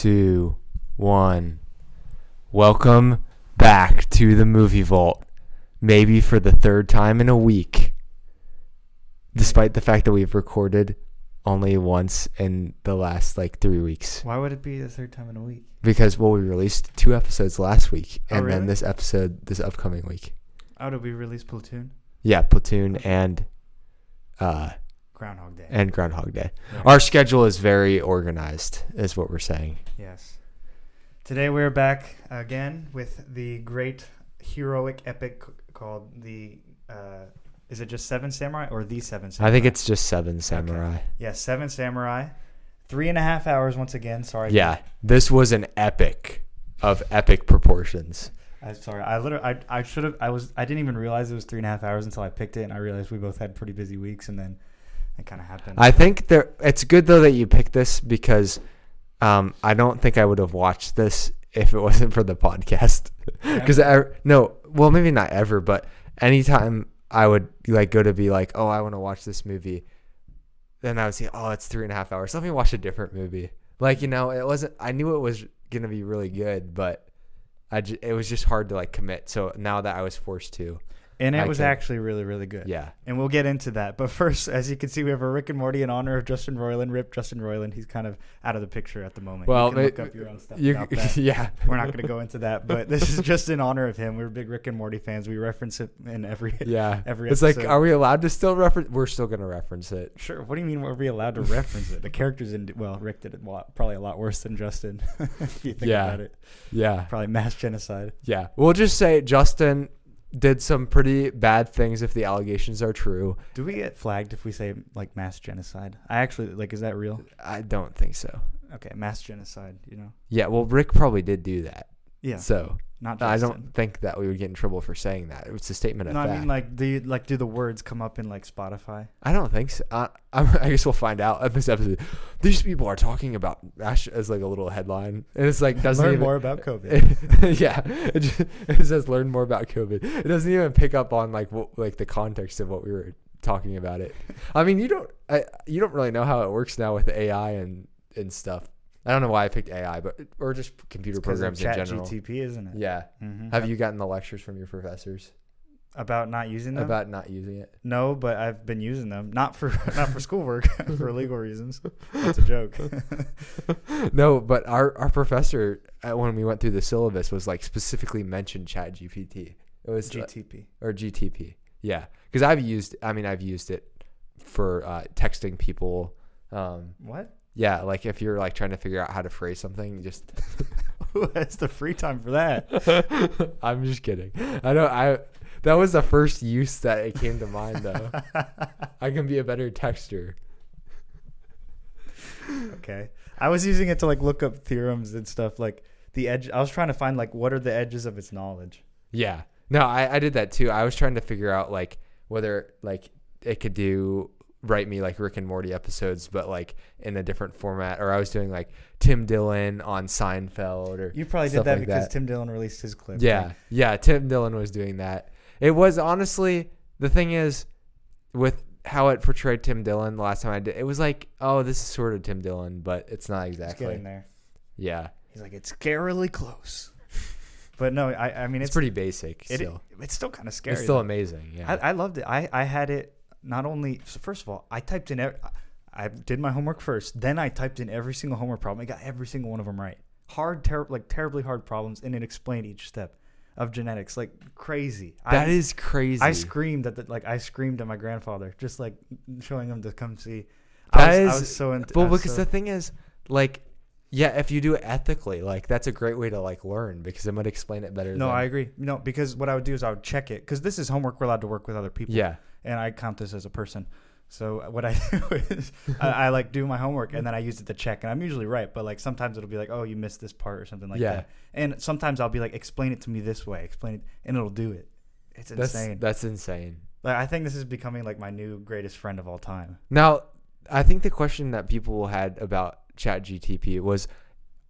two, one. Welcome back to the movie vault. Maybe for the third time in a week. Despite the fact that we've recorded only once in the last like three weeks. Why would it be the third time in a week? Because well we released two episodes last week Oh, and then this episode this upcoming week. Oh, did we release Platoon? Yeah, Platoon and uh Groundhog Day. and Groundhog Day. Right. Our schedule is very organized, is what we're saying. Yes. Today we're back again with the great heroic epic called the. Uh, is it just Seven Samurai or the Seven Samurai? I think it's just Seven Samurai. yeah, Seven Samurai. Three and a half hours once again. Sorry. Yeah, this was an epic of epic proportions. I'm sorry. I literally, I, I should have. I was. I didn't even realize it was three and a half hours until I picked it, and I realized we both had pretty busy weeks, and then it kind of happened. I think there. It's good though that you picked this because um, I don't think I would have watched this if it wasn't for the podcast. Because no, well maybe not ever, but anytime I would like go to be like, oh, I want to watch this movie, then I would see, oh, it's three and a half hours. Let me watch a different movie. Like you know, it wasn't. I knew it was gonna be really good, but I ju- it was just hard to like commit. So now that I was forced to, and it I was could- actually really, really good. yeah, And we'll get into that. But first, as you can see, we have a Rick and Morty in honor of Justin Roiland. Rip Justin Roiland. He's kind of out of the picture at the moment. Well, you can may- look up your own stuff you, about that. yeah, We're not going to go into that, but this is just in honor of him. We're big Rick and Morty fans. We reference it in every. yeah. Every it's like, are we allowed to still reference? We're still gonna reference it. Sure. What do you mean? Were we allowed to reference it? The characters in well, Rick did it a lot, probably a lot worse than Justin. if you think Yeah. about it, Yeah, probably mass genocide. yeah. We'll just say Justin did some pretty bad things if the allegations are true. Do we get flagged if we say like mass genocide? I actually like. Is that real? I don't think so. Okay, mass genocide. You know. Yeah, well, Rick probably did do that. Yeah. So not. I don't think that we would get in trouble for saying that. It's a statement of No, fact. I mean like do you, like do the words come up in like Spotify? I don't think so. I, I guess we'll find out at this episode. These people are talking about Ash as like a little headline, and it's like doesn't Learn even, more about COVID. yeah, it, just, it says learn more about COVID. It doesn't even pick up on like what, like the context of what we were talking about it. I mean, you don't I, you don't really know how it works now with AI and and stuff. I don't know why I picked AI, but or just computer of programs in general. GTP, isn't it? Yeah. Mhm. Have you gotten the lectures from your professors about not using them? about not using it? no, but I've been using them not for not for schoolwork for legal reasons. That's a joke. no, but our our professor uh, when we went through the syllabus was like specifically mentioned Chat GPT. It was uh, GTP. or GTP. Yeah, because I've used. I mean, I've used it for uh, texting people. Um, What? Yeah, like if you're like trying to figure out how to phrase something, you just. Who has the free time for that? I'm just kidding. I know. I that was the first use that it came to mind though. I can be a better texter. okay. I was using it to like look up theorems and stuff like the edge I was trying to find like what are the edges of its knowledge. Yeah. No, I, I did that too. I was trying to figure out like whether like it could do write me like Rick and Morty episodes, but like in a different format. Or I was doing like Tim Dillon on Seinfeld or You probably did that like because that. Tim Dillon released his clip. yeah, yeah. Tim Dillon was doing that. It was honestly the thing is with how it portrayed Tim Dillon the last time I did. It was like, oh, this is sort of Tim Dillon, but it's not It's exactly. getting there. Yeah, He's like, it's scarily close. But no, I, I mean, it's, it's, pretty basic it, still. it's still kind of scary. it's still though. amazing. Yeah. I, I loved it. I, I had it not only, so first of all, I typed in, ev- I did my homework first. Then I typed in every single homework problem. I got every single one of them right. Hard, ter- like terribly hard problems. And it explained each step of genetics, like crazy. that I, is crazy. I screamed at the, like, I screamed at my grandfather, just like showing him to come see. That I was, I was so into Well, because the thing is, like, yeah, if you do it ethically, like that's a great way to like learn because it might explain it better. No, than, I agree. No, because what I would do is I would check it because this is homework. We're allowed to work with other people. Yeah, and I count this as a person. So uh, what I do is I, I like do my homework and then I use it to check, and I'm usually right. But like sometimes it'll be like, oh, you missed this part or something like Yeah. that. And sometimes I'll be like, explain it to me this way, explain it, and it'll do it. It's that's insane. that's insane. like I think this is becoming like my new greatest friend of all time. Now, I think the question that people had about Chat GTP was,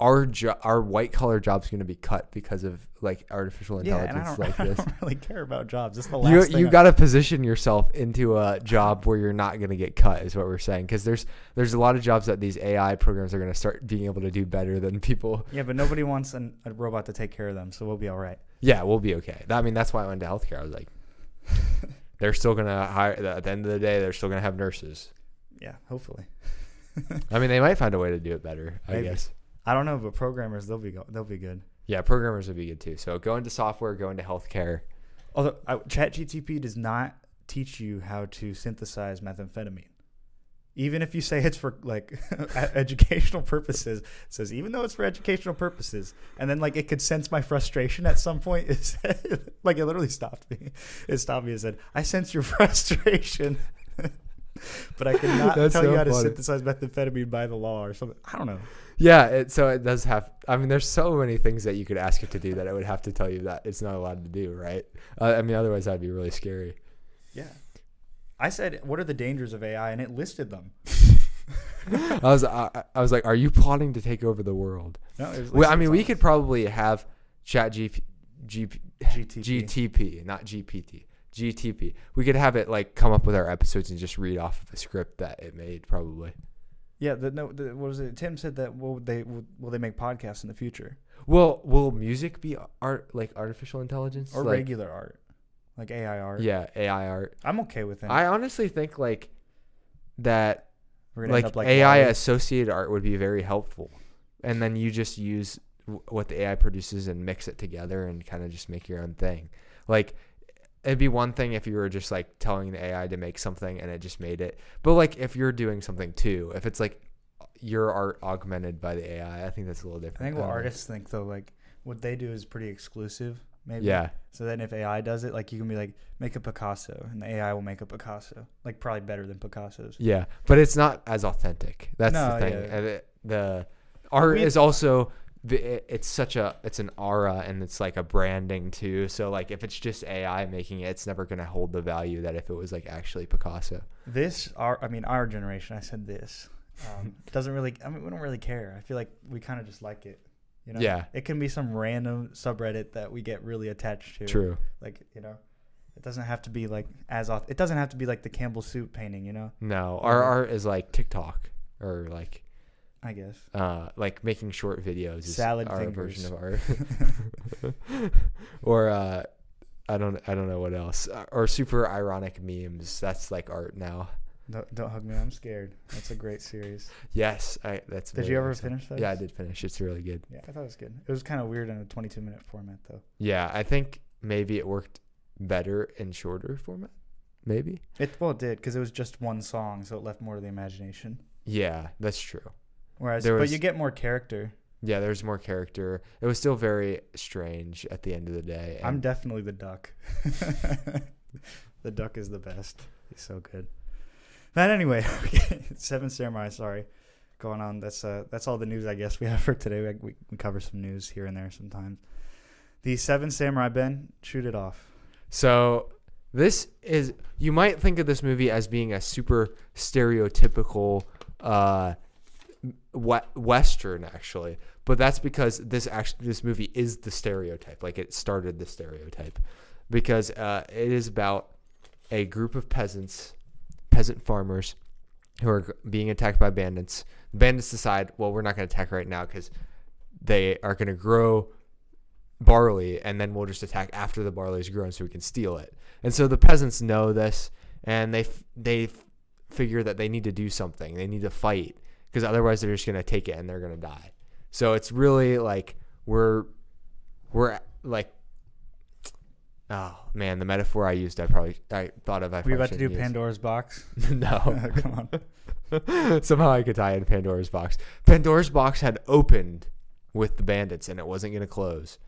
our jo- our white collar jobs going to be cut because of like artificial Yeah, and I intelligence don't, like I this. don't really care about jobs. The last You thing. you got to position yourself into a job where you're not going to get cut is what we're saying because there's there's a lot of jobs that these AI programs are going to start being able to do better than people. yeah, but nobody wants an, a robot to take care of them, so we'll be all right. Yeah, we'll be okay. I mean, that's why I went to healthcare. I was like, they're still going to hire. At the end of the day, they're still going to have nurses. Yeah, hopefully. I mean, they might find a way to do it better. I Maybe. guess. I don't know, but programmers they'll be go- they'll be good. Yeah, programmers would be good too. So go into software, go into healthcare. Although I, ChatGTP does not teach you how to synthesize methamphetamine. Even if you say it's for like educational purposes, it says even though it's for educational purposes, and then like it could sense my frustration at some point. It said, like it literally stopped me. It stopped me and said, "I sense your frustration." but I cannot That's tell so you how to synthesize methamphetamine by the law or something. I don't know. Yeah, it, so it does have. I mean, there's so many things that you could ask it to do that it would have to tell you that it's not allowed to do, right? Uh, I mean, otherwise that'd be really scary. Yeah. I said, "What are the dangers of AI?" and it listed them. I was, I, I was like, "Are you plotting to take over the world?" No, it was Well, I mean, we could probably have Chat GP, GP, GTP. GTP, not GPT, GTP. We could have it like come up with our episodes and just read off of a script that it made, probably. Yeah, the no, the, what was it? Tim said that will they will, will they make podcasts in the future Well, will music be art like artificial intelligence or like, regular art, like AI art? Yeah, AI art. I'm okay with it. I honestly think like that like, like AI associated art would be very helpful, and then you just use w- what the AI produces and mix it together and kind of just make your own thing. Like it'd be one thing if you were just like telling the AI to make something and it just made it, but like if you're doing something too, if it's like your art augmented by the AI, I think that's a little different. I think what don't artists think though, like what they do is pretty exclusive. Maybe. Yeah, So then if AI does it, like you can be like make a Picasso, and the AI will make a Picasso, like probably better than Picasso's. yeah, but it's not as authentic. That's No, the thing. yeah. And it- the art We- is also the- it's such a it's an aura and it's like a branding too. So like if it's just AI making it, it's never gonna hold the value that if it was like actually Picasso. This, our, I mean, our generation. I said this um, doesn't really. I mean, we don't really care. I feel like we kind of just like it. You know? Yeah. It can be some random subreddit that we get really attached to. True. Like you know, it doesn't have to be like as off It doesn't have to be like the Campbell soup painting. You know. No, our art is like TikTok or like I guess. uh like making short videos is Salad our fingers. version of art. or uh I don't I don't know what else. Uh, Or super ironic memes. That's like art now. Don't, don't hug me. I'm scared. That's a great series. Yes, I that's Did you ever excellent. finish that? Yeah, I did finish. It's really good. Yeah, I thought it was good. It was kind of weird in a 22 minute format though. Yeah, I think maybe it worked better in shorter format. Maybe. It well, it did because it was just one song, so it left more to the imagination. Yeah, that's true. Whereas, There but was- you get more character. Yeah, there's more character. It was still very strange at the end of the day. I'm definitely the duck. the duck is the best. He's so good. But anyway, okay, Seven Samurai. Sorry, going on. That's uh, that's all the news I guess we have for today. We, we, cover some news here and there sometimes. The Seven Samurai. Ben, shoot it off. So this is you might think of this movie as being a super stereotypical uh western actually but that's because this actually this movie is the stereotype like it started the stereotype because uh, it is about a group of peasants peasant farmers who are being attacked by bandits. The bandits decide well we're not going to attack right now because they are going to grow barley and then we'll just attack after the barley is grown so we can steal it. And so the peasants know this and they they figure that they need to do something. They need to fight because otherwise they're just going to take it and they're going to die so it's really like we're we're like oh man the metaphor i used i probably i thought of i we about to do use. Pandora's box. no Come on. Somehow I could tie in Pandora's box. Pandora's box had opened with the bandits and it wasn't going to close.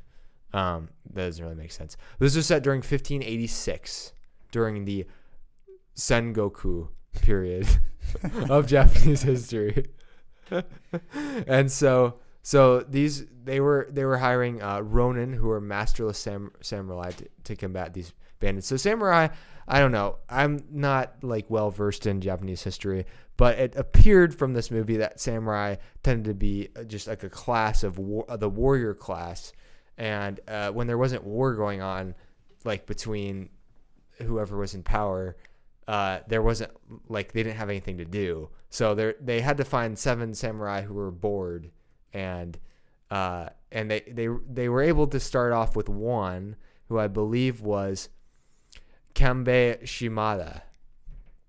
Um, that doesn't really make sense. This was set during 1586, during the Sengoku period of Japanese history. and so So these they were they were hiring uh, Ronin, who are masterless sam- samurai, to, to combat these bandits. So samurai, I don't know. I'm not like well versed in Japanese history, but it appeared from this movie that samurai tended to be uh, just like a class of war, the warrior class, and uh, when there wasn't war going on, like between whoever was in power, uh, there wasn't like they didn't have anything to do. So they they had to find seven samurai who were bored, and uh, and they they they were able to start off with one who I believe was Kambei Shimada,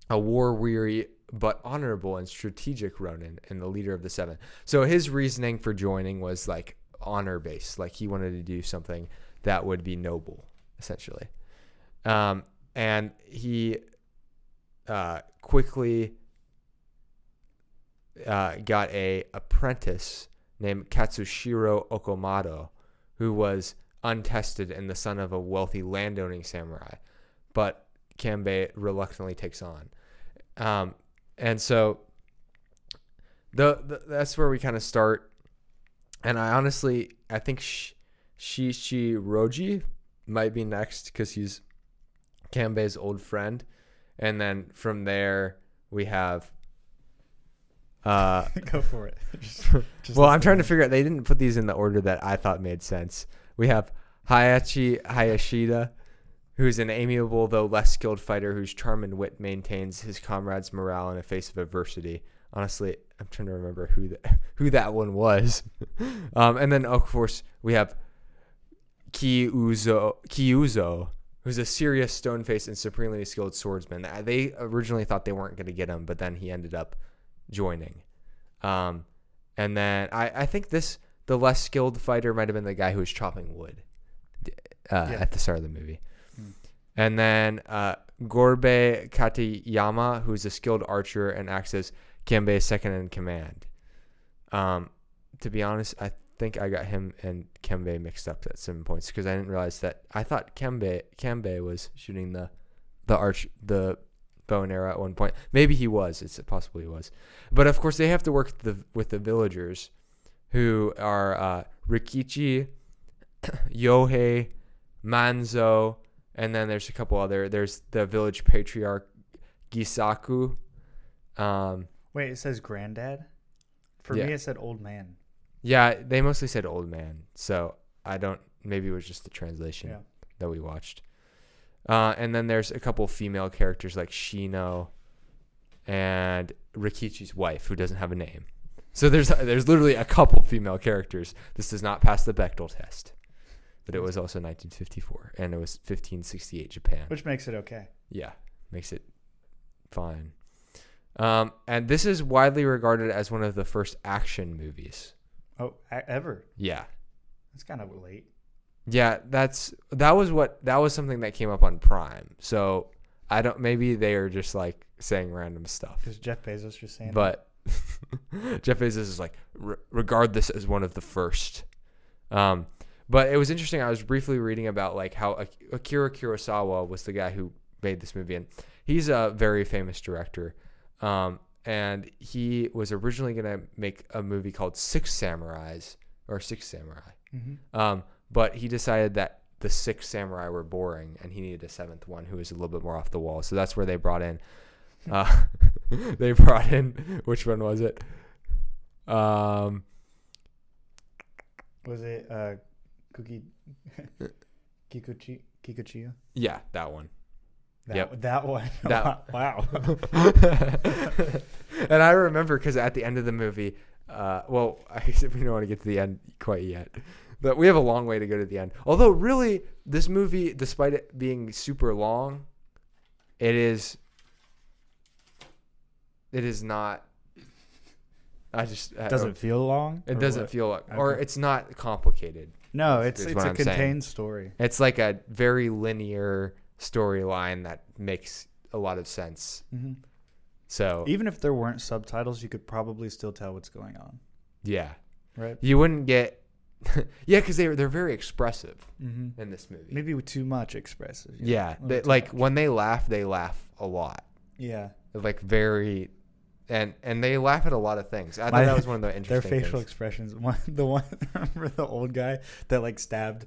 a war weary but honorable and strategic Ronin and the leader of the seven. So his reasoning for joining was like honor based, like he wanted to do something that would be noble, essentially. Um, and he uh, quickly uh, got a apprentice named Katsushiro Okamoto, who was untested and the son of a wealthy landowning samurai, but Kambei reluctantly takes on. Um, and so the, the that's where we kind of start. And I honestly, I think Sh- Shichiroji might be next because he's Kambei's old friend, and then from there we have. Uh, Go for it. Just- just well, I'm trying to figure out. They didn't put these in the order that I thought made sense. We have Heihachi Hayashida, who's an amiable though less skilled fighter whose charm and wit maintains his comrades' morale in the face of adversity. Honestly, I'm trying to remember who that who that one was. um, and then of course we have Kyuzo Kyuzo, who's a serious stone-faced and supremely skilled swordsman. Uh, They originally thought they weren't going to get him, but then he ended up joining. Um, and then I, I think this the less skilled fighter might have been the guy who was chopping wood uh, Yeah. at the start of the movie. Hmm. And then uh, Gorobei Katayama, who's a skilled archer and acts as Kambei's second in command. Um, to be honest, I think I got him and Kambei mixed up at some points because I didn't realize that I thought Kambei Kambei was shooting the the arch the bow and arrow at one point. Maybe he was. It's possible he was. But of course, they have to work with the with the villagers, who are uh, Rikichi, Yohei, Manzo, and then there's a couple other. There's the village patriarch Gisaku. Um, Wait, it says granddad. For Yeah. me, it said old man. Yeah, they mostly said old man, so I don't. Maybe it was just the translation Yeah. that we watched. Uh, and then there's a couple female characters like Shino and Rikichi's wife, who doesn't have a name. So there's there's literally a couple female characters. This does not pass the Bechdel test, but it was also 1954, and it was 1568 Japan. Which makes it okay. Yeah, makes it fine. Um, and this is widely regarded as one of the first action movies. Oh, ever? Yeah, That's kind of late. yeah, that's that was what that was something that came up on Prime. So I don't. Maybe they are just like saying random stuff. Because Jeff Bezos just saying? But Jeff Bezos is like "Re- regard this as one of the first. Um, but it was interesting. I was briefly reading about like how Akira Kurosawa was the guy who made this movie, and he's a very famous director. Um, and he was originally gonna make a movie called Six Samurais or Six Samurai. Mhm. Um, but he decided that the six samurai were boring and he needed a seventh one who was a little bit more off the wall. So that's where they brought in. Uh, they brought in which one was it? Um, was it uh, Kuki Kikuchi yeah, that one. That, Yep. that one. That- wow. and I remember because at the end of the movie, uh, well, I we don't want to get to the end quite yet, but we have a long way to go to the end. Although, really, this movie, despite it being super long, it is. It is not. I just I Doesn't feel long. It doesn't what? feel like, or it's not complicated. No, it's it's what a I'm saying. contained story. It's like a very linear storyline that makes a lot of sense. hmm So Even if there weren't subtitles, you could probably still tell what's going on, yeah, right? you wouldn't get yeah because they they're very expressive Mm-hmm. in this movie. Maybe too much expressive. yeah, they, like much. when they laugh, they laugh a lot. yeah, Like very and and they laugh at a lot of things. I My- thought that was one of the interesting. Their facial things. expressions. One, the one, remember the old guy that like stabbed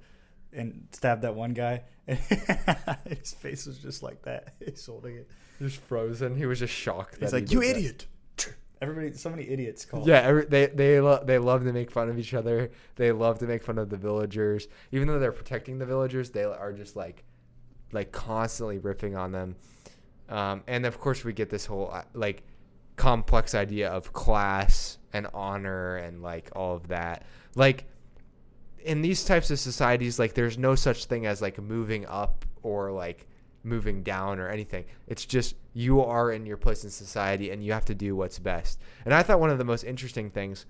and stabbed that one guy, and his face was just like that. He's holding it. Just frozen. He was just shocked. He's that he like, "You did that." idiot!" Everybody, so many idiots call. Yeah, every, they they lo- they love to make fun of each other. They love to make fun of the villagers, even though they're protecting the villagers. They are just like, like constantly ripping on them. Um, and of course, we get this whole uh, like complex idea of class and honor and like all of that. Like in these types of societies, like there's no such thing as like moving up or like moving down or anything. It's just you are in your place in society and you have to do what's best. And I thought one of the most interesting things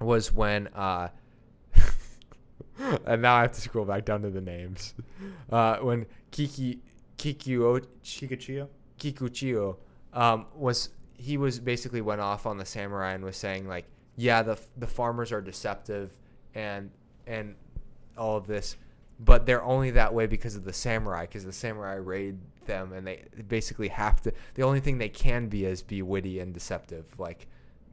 was when uh and now I have to scroll back down to the names. Uh when Kiki Kikuo Chikachio. Kikuchio um, was he was basically went off on the samurai and was saying like, yeah, the the farmers are deceptive and and all of this, but they're only that way because of the samurai because the samurai raid them and they basically have to. The only thing they can be is be witty and deceptive, like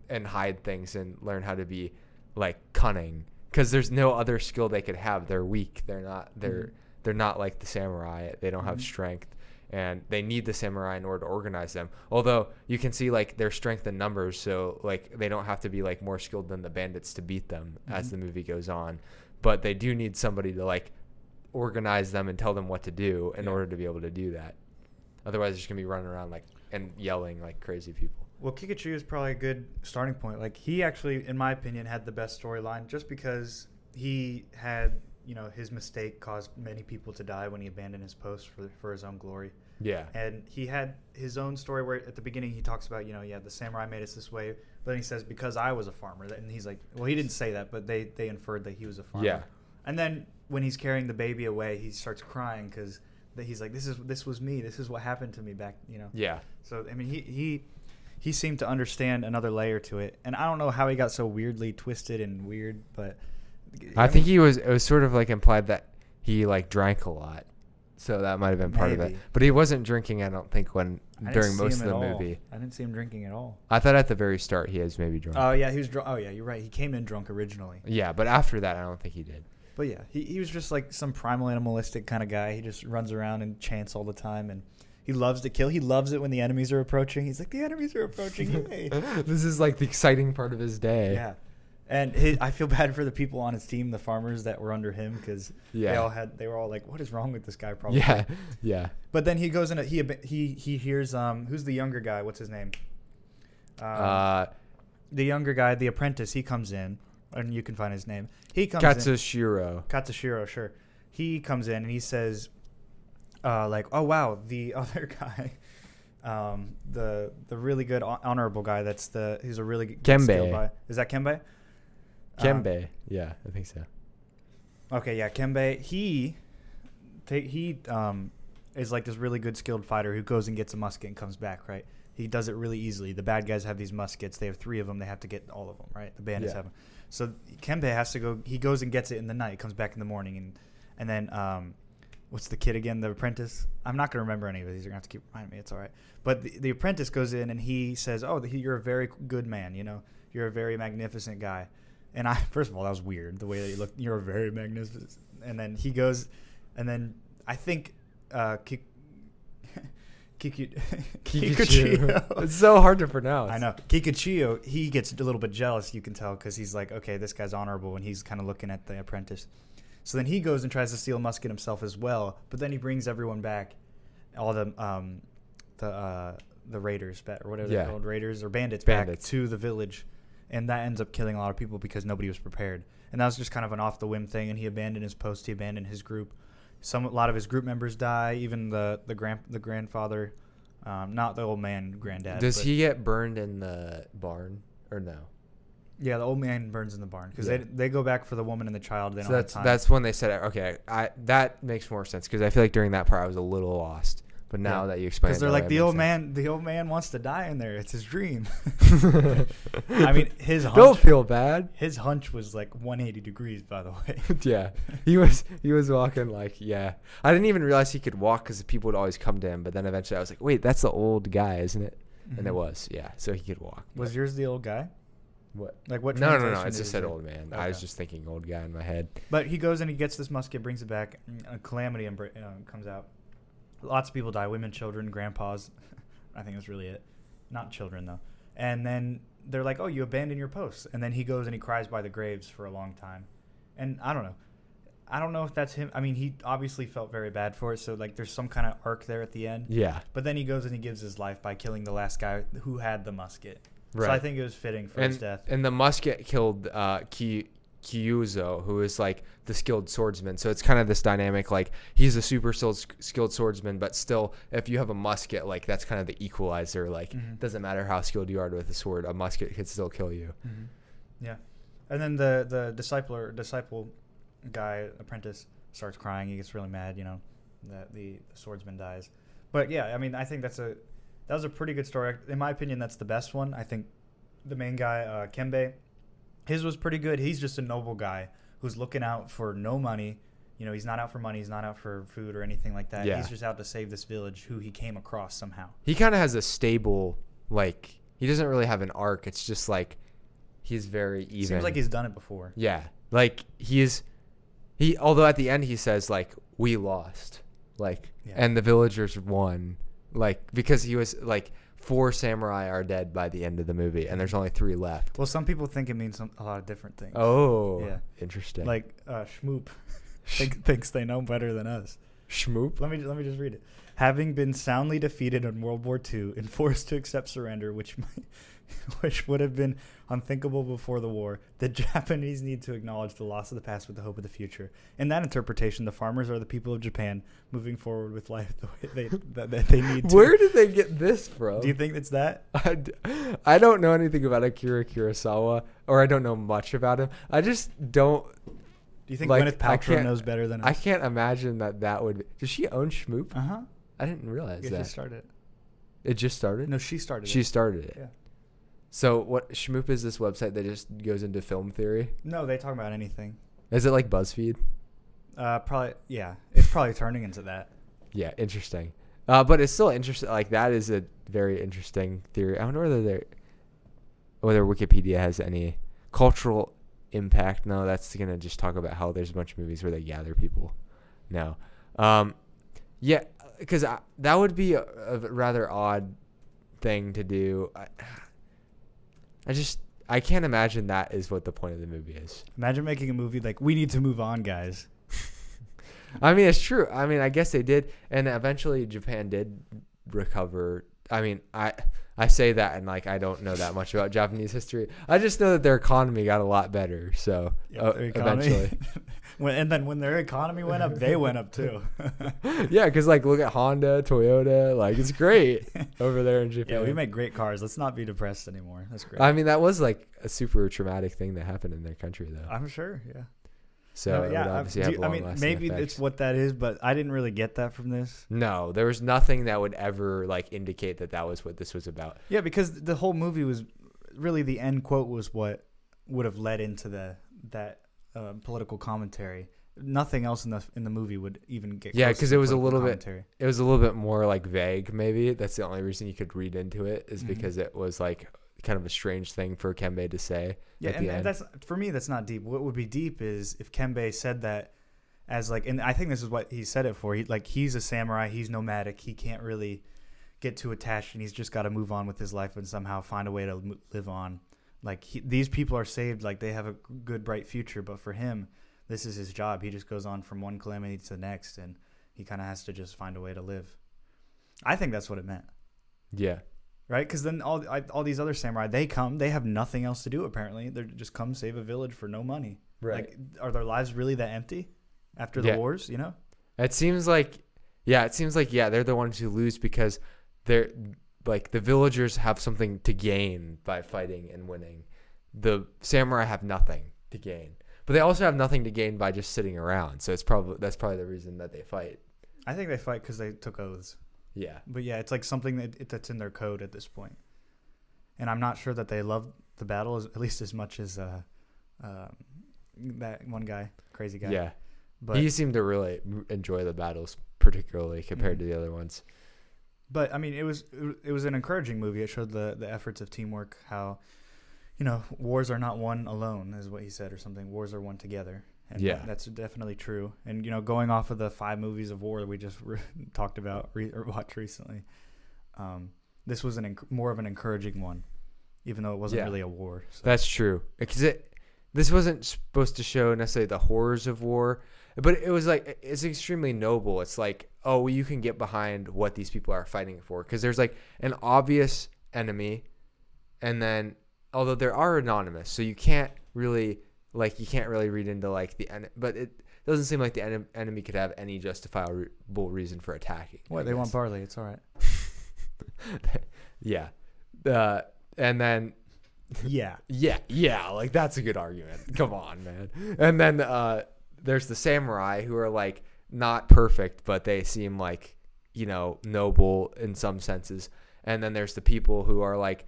and hide things and learn how to be like cunning because there's no other skill they could have. They're weak. They're not. They're Mhm. they're not like the samurai. They don't have Mhm. strength and they need the samurai in order to organize them. Although you can see like their strength in numbers, so like they don't have to be like more skilled than the bandits to beat them as Mhm. the movie goes on. But they do need somebody to like organize them and tell them what to do in Yeah. order to be able to do that. Otherwise, they're just gonna be running around like and yelling like crazy people. Well, Kikachu is probably a good starting point. Like he actually, in my opinion, had the best storyline just because he had, you know, his mistake caused many people to die when he abandoned his post for for his own glory. Yeah. And he had his own story where at the beginning he talks about, you know, yeah, the samurai made us this way. But then he says because I was a farmer, and he's like, well, he didn't say that, but they they inferred that he was a farmer. Yeah. And then when he's carrying the baby away, he starts crying because he's like, this is this was me. This is what happened to me back, you know. Yeah. So I mean, he he he seemed to understand another layer to it, and I don't know how he got so weirdly twisted and weird, but I think he was. It was sort of like implied that he like drank a lot, so that might have been part of it. But he wasn't drinking. I don't think when I during most of the movie. I didn't see him drinking at all. I thought at the very start he was maybe drunk. Oh yeah, he was drunk. Oh yeah, you're right. He came in drunk originally, yeah, but after that, I don't think he did. but yeah, he he was just like some primal animalistic kind of guy. He just runs around and chants all the time, and he loves to kill. He loves it when the enemies are approaching. He's like, the enemies are approaching. Yay. this is like the exciting part of his day. Yeah. And his, I feel bad for the people on his team, the farmers that were under him, because they all had they were all like, "What is wrong with this guy?" Probably. Yeah. Yeah. But then he goes in. A, he he he hears um who's the younger guy? What's his name? Um, Uh, the younger guy, the apprentice. He comes in, and you can find his name. He comes in. Katsushiro. Katsushiro, sure. He comes in and he says, uh, like, oh wow, the other guy, um, the the really good hon- guy. That's the he's a really good Kembe. guy. Is that Kembe? Um, Kembe. yeah, I think so. Okay, yeah, Kembe. He, he um, is like this really good skilled fighter who goes and gets a musket and comes back. Right, he does it really easily. The bad guys have these muskets. They have three of them. They have to get all of them. Right, the bandits Yeah. have them. So Kembe has to go. He goes and gets it in the night. Comes back in the morning and and then um, what's the kid again? The apprentice. I'm not gonna remember any of these. You're gonna have to keep reminding me. It's all right. But the, the apprentice goes in and he says, "Oh, the, you're a very good man. You know, you're a very magnificent guy." And I, first of all, that was weird the way that you looked. You're very magnificent. And then he goes, and then I think uh, Kik, Kiku, Kikuchiyo. it's so hard to pronounce. I know Kikuchiyo. He gets a little bit jealous. You can tell because he's like, okay, this guy's honorable, and he's kind of looking at the apprentice. So then he goes and tries to steal a musket himself as well. But then he brings everyone back, all the um, the uh, the raiders back or whatever Yeah. they're called, raiders or bandits, Bandits. back to the village, and that ends up killing a lot of people because nobody was prepared. And that was just kind of an off the whim thing. And he abandoned his post. He abandoned his group. Some a lot of his group members die. Even the the grand the grandfather, um, not the old man granddad. Does he get burned in the barn or no? Yeah, the old man burns in the barn because Yeah. they they go back for the woman and the child. They So don't that's have time. that's when they said okay. I that makes more sense because I feel like during that part I was a little lost. But now Yeah. that you explain, because they're like the old man. The old man wants to die in there. It's his dream. I mean, his hunch, don't feel bad. his hunch was like 180 degrees. By the way. yeah, he was he was walking like yeah. I didn't even realize he could walk because people would always come to him. But then eventually I was like, wait, that's the old guy, isn't it? and it was yeah, so he could walk. Was but- yours the old guy? what? Like what? No, no, no, translation It did just said old man. I was just thinking old guy in my head. But he goes and he gets this musket, brings it back. and A calamity and uh, comes out. Lots of people die: women, children, grandpas. I think that's really it. Not children though. And then they're like, "Oh, you abandoned your post." And then he goes and he cries by the graves for a long time. And I don't know. I don't know if that's him. I mean, he obviously felt very bad for it. So like, there's some kind of arc there at the end. Yeah, But then he goes and he gives his life by killing the last guy who had the musket. right. So I think it was fitting for his death. and the musket killed uh, Ki- Kyuzo, who is like the skilled swordsman. So it's kind of this dynamic. Like he's a super skilled skilled swordsman, but still, if you have a musket, like that's kind of the equalizer. Like Mhm. doesn't matter how skilled you are with a sword, a musket could still kill you. hmm Yeah, and then the the disciple disciple guy apprentice starts crying. He gets really mad. You know that the, the swordsman dies. But yeah, I mean, I think that's a that was a pretty good story. In my opinion, that's the best one. I think the main guy, uh, Kembe, his was pretty good. He's just a noble guy who's looking out for no money. You know, he's not out for money. He's not out for food or anything like that. Yeah. He's just out to save this village who he came across somehow. He kind of has a stable, like he doesn't really have an arc. It's just like he's very even. Seems like he's done it before. Yeah, like he's. He although at the end he says like we lost, like Yeah. and the villagers won, like because he was like four samurai are dead by the end of the movie and there's only three left. Well, some people think it means some, a lot of different things. Oh, Yeah. interesting. like uh, Shmoop think, thinks they know better than us. Shmoop. Let me let me just read it. Having been soundly defeated in World War II and forced to accept surrender, which might, which would have been unthinkable before the war, the Japanese need to acknowledge the loss of the past with the hope of the future. In that interpretation, the farmers are the people of Japan moving forward with life the way they that, that they need to. Where did they get this from? Do you think it's that? I, d- I don't know anything about Akira Kurosawa, or I don't know much about him. I just don't. Do you think Like, Gwyneth Paltrow knows better than I can't imagine that that would. Be, does she own Shmoop? Uh huh. I didn't realize Yeah, that. she started. it. it just started. No, she started. she it. started it. Yeah. So what? Shmoop is this website that just goes into film theory. No, they talk about anything. Is it like BuzzFeed? Uh, probably. Yeah, it's probably turning into that. Yeah, interesting. Uh, but it's still interesting. Like that is a very interesting theory. I wonder whether there, whether Wikipedia has any cultural impact. No, that's gonna just talk about how there's a bunch of movies where they gather people. No, um, yeah, because that would be a, a rather odd thing to do. I, I just I can't imagine that is what the point of the movie is. Imagine making a movie like we need to move on, guys. I mean, it's true. I mean, I guess they did, and eventually Japan did recover. I mean, I I say that, and like I don't know that much about Japanese history. I just know that their economy got a lot better. So uh, eventually, when, and then when their economy went up, they went up too. yeah, because like look at Honda, Toyota, like it's great over there in Japan. yeah, we make great cars. Let's not be depressed anymore. That's great. I mean, that was like a super traumatic thing that happened in their country, though. I'm sure. Yeah. So No, yeah. obviously have you- I mean, maybe effects. it's what that is, but I didn't really get that from this. No, there was nothing that would ever like indicate that that was what this was about. Yeah, because the whole movie was really the end quote was what would have led into the that uh, political commentary. Nothing else in the in the movie would even get. Yeah, close to 'cause the it was a little bit- it was a little bit more like vague maybe that's the only reason you could read into it is Mhm. because it was like kind of a strange thing for kembe to say Yeah, and, and that's for me. That's not deep. What would be deep is if Kembe said that as like, and I think this is what he said it for. He like he's a samurai. He's nomadic. He can't really get too attached, and he's just got to move on with his life and somehow find a way to live on. Like he, these people are saved. Like they have a good, bright future. But for him, this is his job. He just goes on from one calamity to the next, and he kind of has to just find a way to live. I think that's what it meant yeah right? Because then all I, all these other samurai they come, they have nothing else to do. Apparently, they just come save a village for no money. Like, are their lives really that empty after the Yeah. wars? You know? it seems like yeah it seems like yeah they're the ones who lose because they're like the villagers have something to gain by fighting and winning the samurai have nothing to gain but they also have nothing to gain by just sitting around so it's probably that's probably the reason that they fight I think they fight because they took oaths. Yeah But yeah, it's like something that it, that's in their code at this point. And I'm not sure that they love the battle as, at least as much as uh, um that one guy, crazy guy. yeah But he seemed to really enjoy the battles particularly compared Mhm. to the other ones But I mean, it was it was an encouraging movie. It showed the the efforts of teamwork. How, you know, wars are not won alone, is what he said, or something. Wars are won together. And Yeah. that's definitely true. And you know, going off of the five movies of war that we just re- talked about re- or watched recently, um, this was an enc- more of an encouraging one, even though it wasn't Yeah. really a war. So. That's true. Because it, this wasn't supposed to show necessarily the horrors of war, but it was like it's extremely noble. It's like, oh, you can get behind what these people are fighting for because there's like an obvious enemy, and then although there are anonymous, so you can't really like you can't really read into like the end, but it doesn't seem like the en- enemy could have any justifiable reason for attacking. I what they want barley? It's all right. yeah, uh, and then yeah. Yeah, yeah, like that's a good argument. Come on, man. And then uh there's the samurai who are like not perfect, but they seem like, you know, noble in some senses. And then there's the people who are like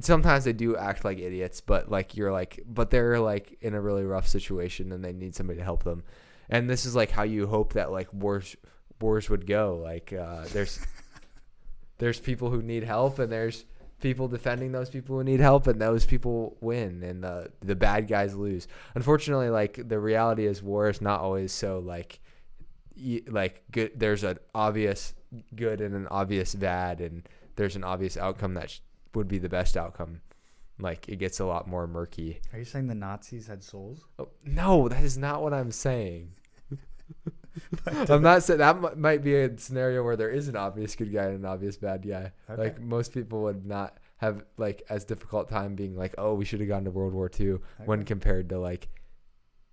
sometimes they do act like idiots, but like you're like but they're like in a really rough situation and they need somebody to help them. And this is like how you hope that like wars wars would go. Like uh there's there's people who need help and there's people defending those people who need help and those people win and the the bad guys lose unfortunately like the reality is war is not always so like like good there's an obvious good and an obvious bad and there's an obvious outcome that sh- would be the best outcome like it gets a lot more murky Are you saying the Nazis had souls? oh, no that is not what i'm saying i'm not saying that m- might be a scenario where there is an obvious good guy and an obvious bad guy Okay. like most people would not have like as difficult time being like, oh, we should have gone to World War II when compared to like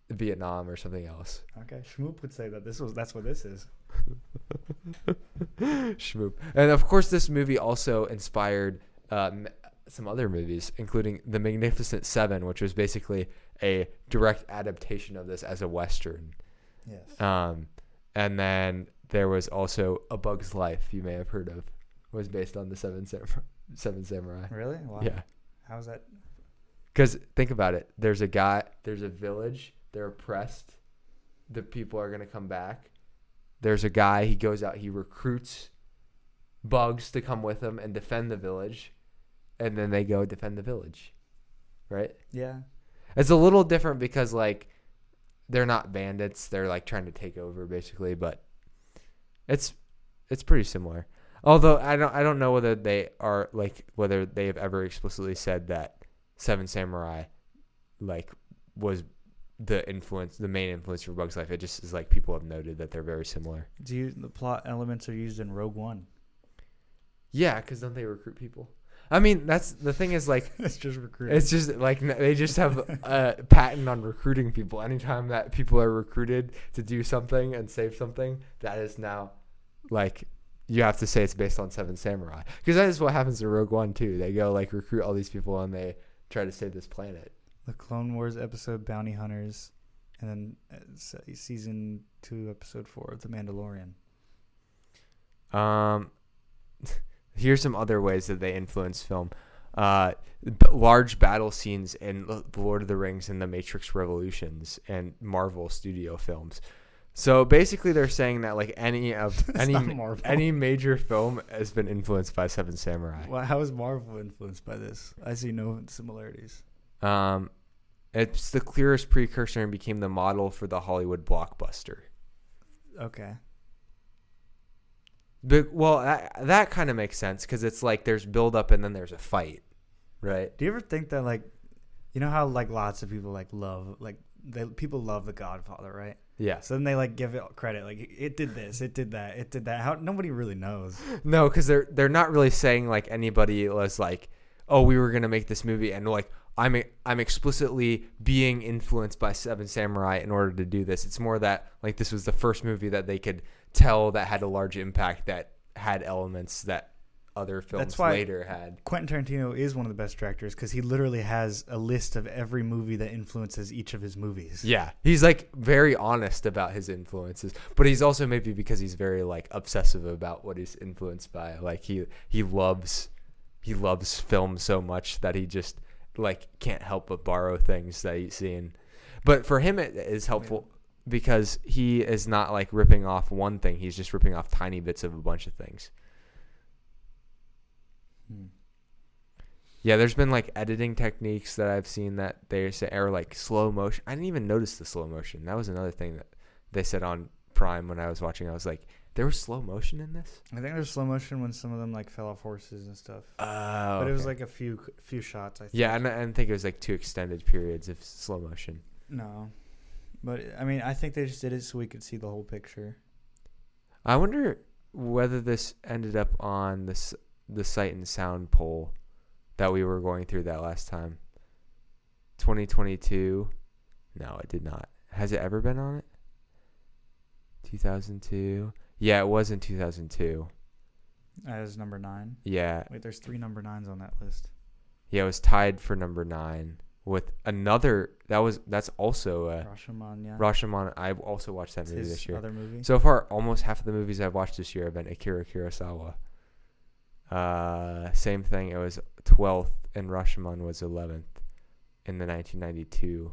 Vietnam or something else. Okay, Shmoop would say that this was that's what this is. Shmoop. And of course, this movie also inspired um, some other movies, including The Magnificent Seven, which was basically a direct adaptation of this as a western. Yes. Um, and then there was also A Bug's Life, you may have heard of, was based on the Seven Samurai. Seven Samurai. really? Wow. Yeah. How's that? Because think about it. There's a guy. There's a village. They're oppressed. The people are gonna come back. There's a guy. He goes out. He recruits bugs to come with him and defend the village, and then they go defend the village. Right. Yeah. It's a little different because like they're not bandits. They're like trying to take over basically, but it's it's pretty similar. Although I don't I don't know whether they are like whether they have ever explicitly said that Seven Samurai like was the influence the main influence for Bugs Life. It just is like people have noted that they're very similar. Do you the plot elements are used in Rogue One? Yeah, because don't they recruit people? I mean, that's the thing is like it's just recruiting. It's just like they just have a patent on recruiting people. Anytime that people are recruited to do something and save something, that is now like you have to say it's based on Seven Samurai because that is what happens in Rogue One too. They go like recruit all these people and they try to save this planet. the Clone Wars episode Bounty Hunters, and then uh, season two, episode four of The Mandalorian. Um, here's some other ways that they influence film. Uh, b- large battle scenes in The Lord of the Rings and The Matrix Revolutions and Marvel studio films. So basically, they're saying that like any of any not ma- Marvel. any major film has been influenced by Seven Samurai. Well, how is Marvel influenced by this? I see no similarities. Um, it's the clearest precursor and became the model for the Hollywood blockbuster. Okay. But, well, that, that kind of makes sense because it's like there's build up and then there's a fight, right? Do you ever think that like, you know how like lots of people like love like they people love The Godfather, right? Yeah. So then they like give it credit, like it did this, it did that, it did that. How nobody really knows. No, because they're they're not really saying like anybody was like, oh, we were gonna make this movie, and like I'm I'm explicitly being influenced by Seven Samurai in order to do this. It's more that like this was the first movie that they could tell that had a large impact that had elements that other films That's why- later had. Quentin Tarantino is one of the best directors because he literally has a list of every movie that influences each of his movies. Yeah, he's like very honest about his influences, but he's also maybe because he's very like obsessive about what he's influenced by. Like he he loves he loves film so much that he just like can't help but borrow things that he's seen. But for him, it is helpful because he is not like ripping off one thing; he's just ripping off tiny bits of a bunch of things. Hmm. Yeah, there's been like editing techniques that I've seen that they say are like slow motion. I didn't even notice the slow motion. That was another thing that they said on Prime when I was watching. I was like, there was slow motion in this. I think there's slow motion when some of them like fell off horses and stuff. Oh, but it was like a few few shots. I think. yeah, and I didn't think it was like two extended periods of slow motion. No, but I mean, I think they just did it so we could see the whole picture. I wonder whether this ended up on this the sight and sound poll that we were going through that last time. 2022. No, it did not. Has it ever been on it? 2002. Yeah, it was in 2002. As number nine. Yeah. Wait, there's three number nines on that list. Yeah, it was tied for number 9 with another that was that's also uh Rashomon, yeah. Rashomon. I also watched that It's movie his this year. other movie. So far, almost half of the movies I've watched this year have been Akira Kurosawa. Uh, same thing. It was 12th, and Rashomon was 11th in the 1992.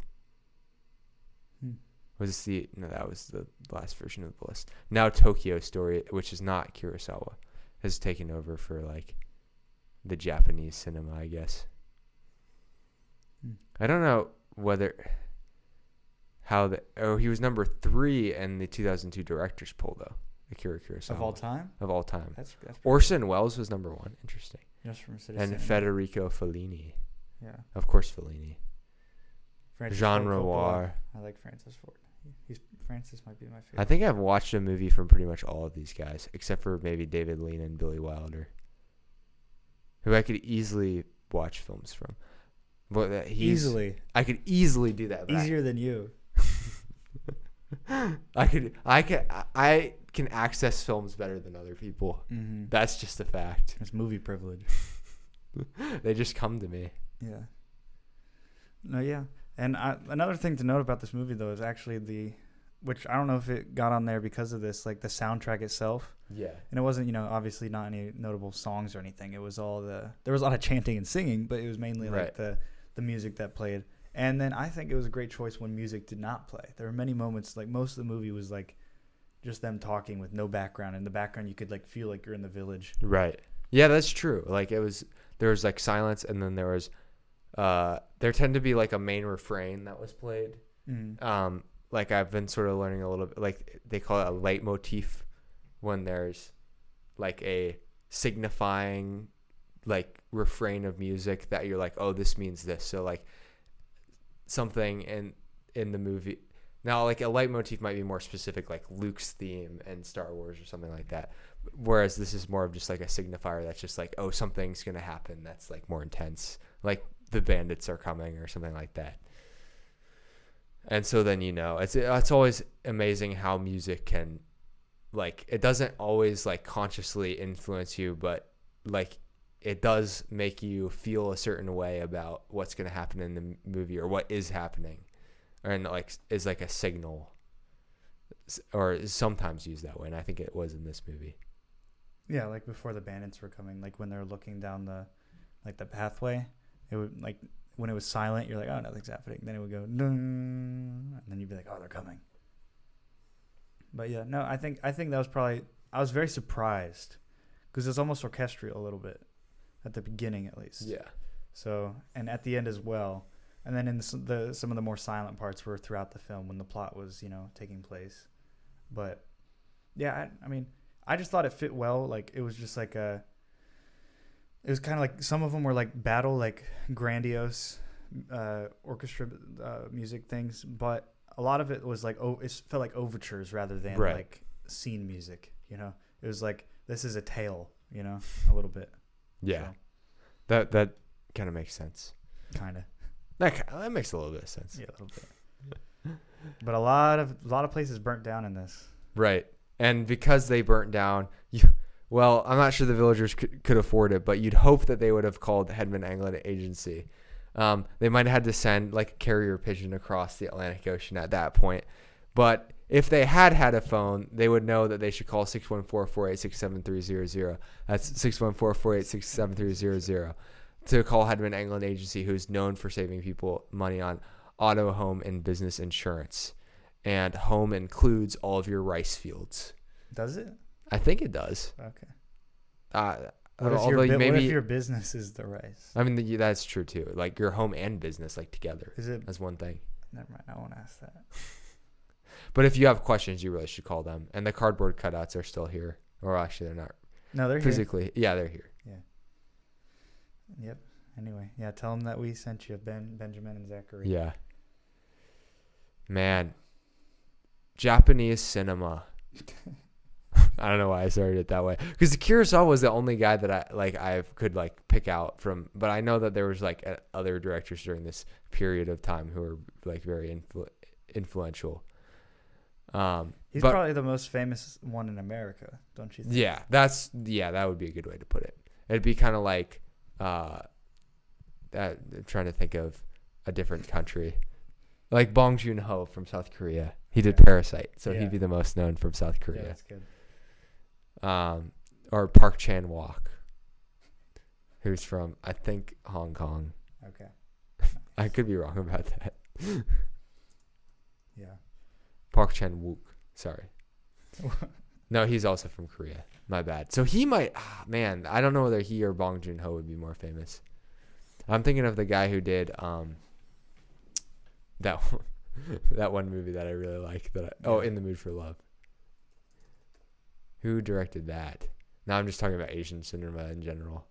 Hmm. Was this the no? That was the last version of the list. Now Tokyo Story, which is not Kurosawa, has taken over for like the Japanese cinema, I guess. I don't know whether how the oh he was number three in the 2002 directors poll though. Akira Kurosawa of all time. of all time. That's that's Orson Welles was number one. Interesting. just from Citizen. And Federico Fellini, Yeah. of course, Fellini. Francis Jean. Renoir. I like Francis Ford. He's Francis might be my favorite. I think I've watched a movie from pretty much all of these guys, except for maybe David Lean and Billy Wilder, who I could easily watch films from. But that he's, easily I could easily do that. I- easier than you. I could, I can, I can access films better than other people. Mm-hmm. That's just a fact. It's movie privilege. They just come to me. Yeah. No, yeah. And I, another thing to note about this movie, though, is actually the, which I don't know if it got on there because of this, like the soundtrack itself. Yeah. And it wasn't, you know, obviously not any notable songs or anything. It was all the, there was a lot of chanting and singing, but it was mainly like the, the music that played. And then I think it was a great choice when music did not play. There were many moments, like most of the movie was like just them talking with no background. In the background, you could like feel like you're in the village. Right. Yeah, that's true. Like it was there was like silence and then there was uh there tended to be like a main refrain that was played. Mm. Um like I've been sort of learning a little bit like they call it a leitmotif when there's like a signifying like refrain of music that you're like, "Oh, this means this." So like something in in the movie now like a leitmotif might be more specific like Luke's theme in Star Wars or something like that. Whereas this is more of just like a signifier that's just like, oh, something's gonna happen that's like more intense. Like the bandits are coming or something like that. And so then you know, it's it's always amazing how music can like it doesn't always like consciously influence you, but like it does make you feel a certain way about what's going to happen in the movie or what is happening and like is like a signal or sometimes used that way and i think it was in this movie Yeah, like before the bandits were coming, like when they're looking down the, like the pathway, it would like when it was silent, you're like, oh, nothing's happening. Then it would go, and then you'd be like, oh, they're coming. But yeah, no, I think I think that was probably I was very surprised because it's almost orchestral a little bit at the beginning at least. yeah So and at the end as well, and then in the, the some of the more silent parts were throughout the film when the plot was you know taking place. But yeah, I, I mean, I just thought it fit well. Like it was just like a. It was kind of like some of them were like battle, like grandiose uh, orchestra uh, music things, but a lot of it was like oh, it felt like overtures rather than Right. like scene music. You know, it was like this is a tale. You know, a little bit. Yeah that that kind of makes sense kind of. that, that makes a little bit of sense Yeah, a little bit. but a lot of a lot of places burnt down in this. Right. And because they burnt down, you, well, I'm not sure the villagers could, could afford it, but you'd hope that they would have called Hedman Anglin Agency. Um, they might have had to send like a carrier pigeon across the Atlantic Ocean at that point. But if they had had a phone, they would know that they should call 614-486-7300. That's 614-486-7300 to call Hedman Anglin Agency, who's known for saving people money on auto, home, and business insurance. And home includes all of your rice fields. Does it? I think it does. Okay. Uh, What if, your, bi- what maybe if your business is the rice? I mean that's true too. Like your home and business like together. Is it? That's one thing. Never mind. I won't ask that. But if you have questions, you really should call them. And the cardboard cutouts are still here, or actually they're not No, they're here. physically. Yeah, they're here. Yeah. Yep. Anyway, yeah. Tell them that we sent you, Ben, Benjamin, and Zachary. Yeah. Man, Japanese cinema. I don't know why I started it that way because Kurosawa was the only guy that I like I could like pick out from, but I know that there was like other directors during this period of time who were like very influ- influential. Um, He's but probably the most famous one in America, don't you think? yeah, that's yeah, that would be a good way to put it. It'd be kind of like uh, that. Trying to think of a different country, like Bong Joon Ho from South Korea. He did Okay. Parasite, so Yeah. he'd be the most known from South Yeah, Korea. that's good. Um, or Park Chan Wook, who's from I think Hong Kong. Okay. I could be wrong about that. Park Chan Wook. Sorry. No, he's also from Korea. My bad. So he might. Ah, man, I don't know whether he or Bong Joon Ho would be more famous. I'm thinking of the guy who did um. That one- that one movie that I really like. That I, oh, In the Mood for Love. Who directed that? Now I'm just talking about Asian cinema in general,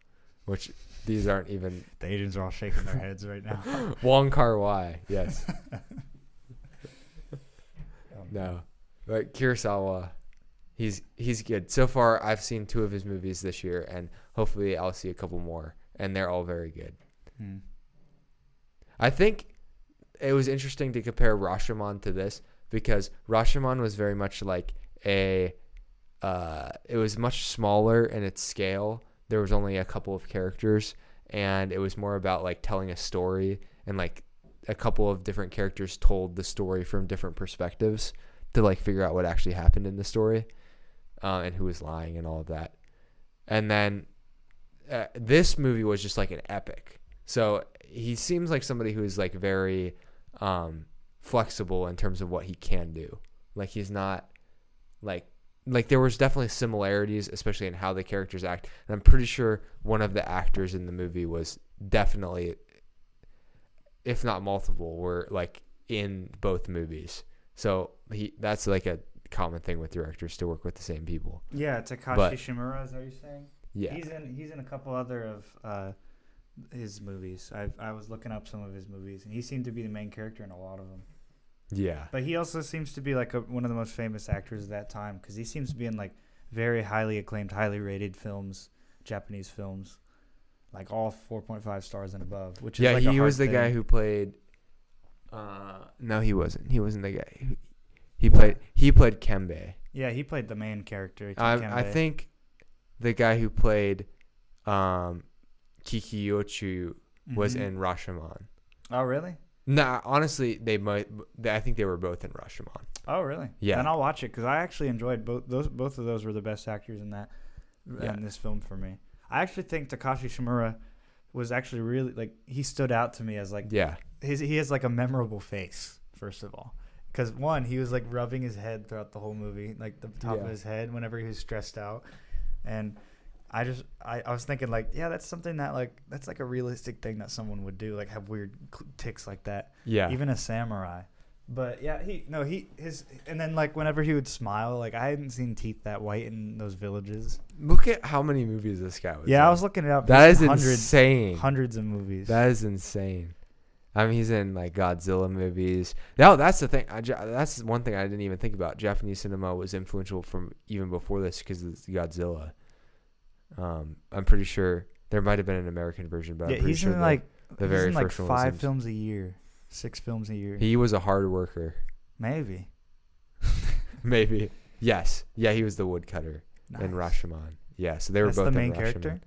which these aren't even The Asians are all shaking their heads right now. Wong Kar Wai. Yes. No, but Kurosawa, he's he's good. So far, I've seen two of his movies this year, and hopefully, I'll see a couple more, and they're all very good. Hmm. I think it was interesting to compare Rashomon to this because Rashomon was very much like a, uh, it was much smaller in its scale. There was only a couple of characters, and it was more about like telling a story and like a couple of different characters told the story from different perspectives to like figure out what actually happened in the story uh, and who was lying and all of that. And then uh, this movie was just like an epic. So he seems like somebody who is like very um, flexible in terms of what he can do. Like he's not like like there was definitely similarities, especially in how the characters act. And I'm pretty sure one of the actors in the movie was definitely, if not multiple, were like in both movies. So he that's like a common thing with directors to work with the same people. Yeah, Takashi But- Shimura, is that you're saying? Yeah. He's in he's in a couple other of uh, his movies. I I was looking up some of his movies, and he seemed to be the main character in a lot of them. Yeah. But he also seems to be like a, one of the most famous actors of that time because he seems to be in like very highly acclaimed, highly rated films, Japanese films, like all 4.5 stars and above. Which is Yeah, like he was the guy who played. Uh, no, he wasn't. He wasn't the guy. He played. He played Kambei. Yeah, he played the main character. I, I think the guy who played um, Kikuchiyo was Mhm. in Rashomon. Oh really? Nah, honestly, they might. I think they were both in Rashomon. Oh really? Yeah. Then I'll watch it because I actually enjoyed both those. Both of those were the best actors in that Yeah. in this film for me. I actually think Takashi Shimura was actually really like he stood out to me as like Yeah, his he has like a memorable face first of all. Because one he was like rubbing his head throughout the whole movie like the top of his head whenever he was stressed out. And i just I, I was thinking like yeah that's something that like that's like a realistic thing that someone would do like have weird ticks like that. Yeah, even a samurai but yeah he no he his and then like whenever he would smile like i hadn't seen teeth that white in those villages Look at how many movies this guy was. yeah i was looking it up That is in hundreds insane. hundreds of movies That is insane. I mean, he's in like Godzilla movies. No, that's the thing. I, that's one thing I didn't even think about. Japanese cinema was influential from even before this because of Godzilla. Um, I'm pretty sure there might have been an American version, but yeah I'm pretty he's sure in the- like the he's very in like first five films a year six films a year he was a hard worker. maybe Maybe. Yes. Yeah, he was the woodcutter in Rashomon. Yeah, so they were That's both the main character.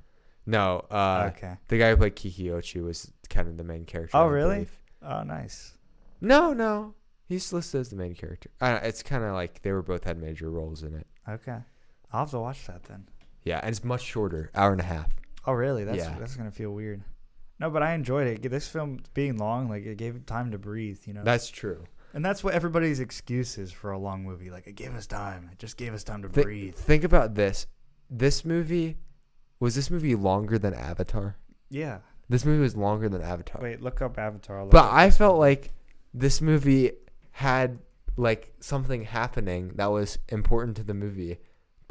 No, uh, okay. the guy who played Kikuchiyo was kind of the main character. Oh, I really? believe. Oh, nice. No, no. He's listed as the main character. Uh, it's kind of like they were both had major roles in it. Okay. I'll have to watch that then. Yeah, and it's much shorter, hour and a half. Oh, really? That's Yeah. that's gonna feel weird. No, but I enjoyed it. This film being long, like it gave it time to breathe. You know. That's true. and that's what everybody's excuse is for a long movie. Like it gave us time. It just gave us time to Thi- breathe. Think about this. This movie was this movie longer than Avatar? Yeah. This movie was longer than Avatar. Wait, look up Avatar. Look but up I felt like this movie had like something happening that was important to the movie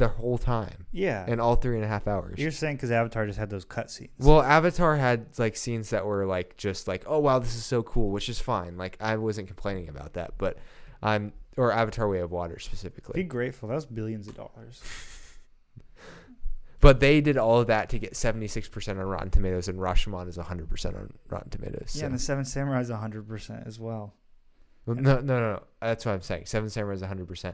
the whole time yeah. in all three and a half hours. You're saying because Avatar just had those cutscenes. Well, Avatar had like scenes that were like just like, oh wow, this is so cool, which is fine. Like I wasn't complaining about that, but I'm or Avatar: Way of Water specifically. Be grateful. That was billions of dollars. But they did all of that to get 76% on Rotten Tomatoes, and Rashomon is 100% on Rotten Tomatoes. Yeah, so- and the Seven Samurai is 100% as well. Well, no, no, no, no. That's what I'm saying. Seven Samurai is 100%.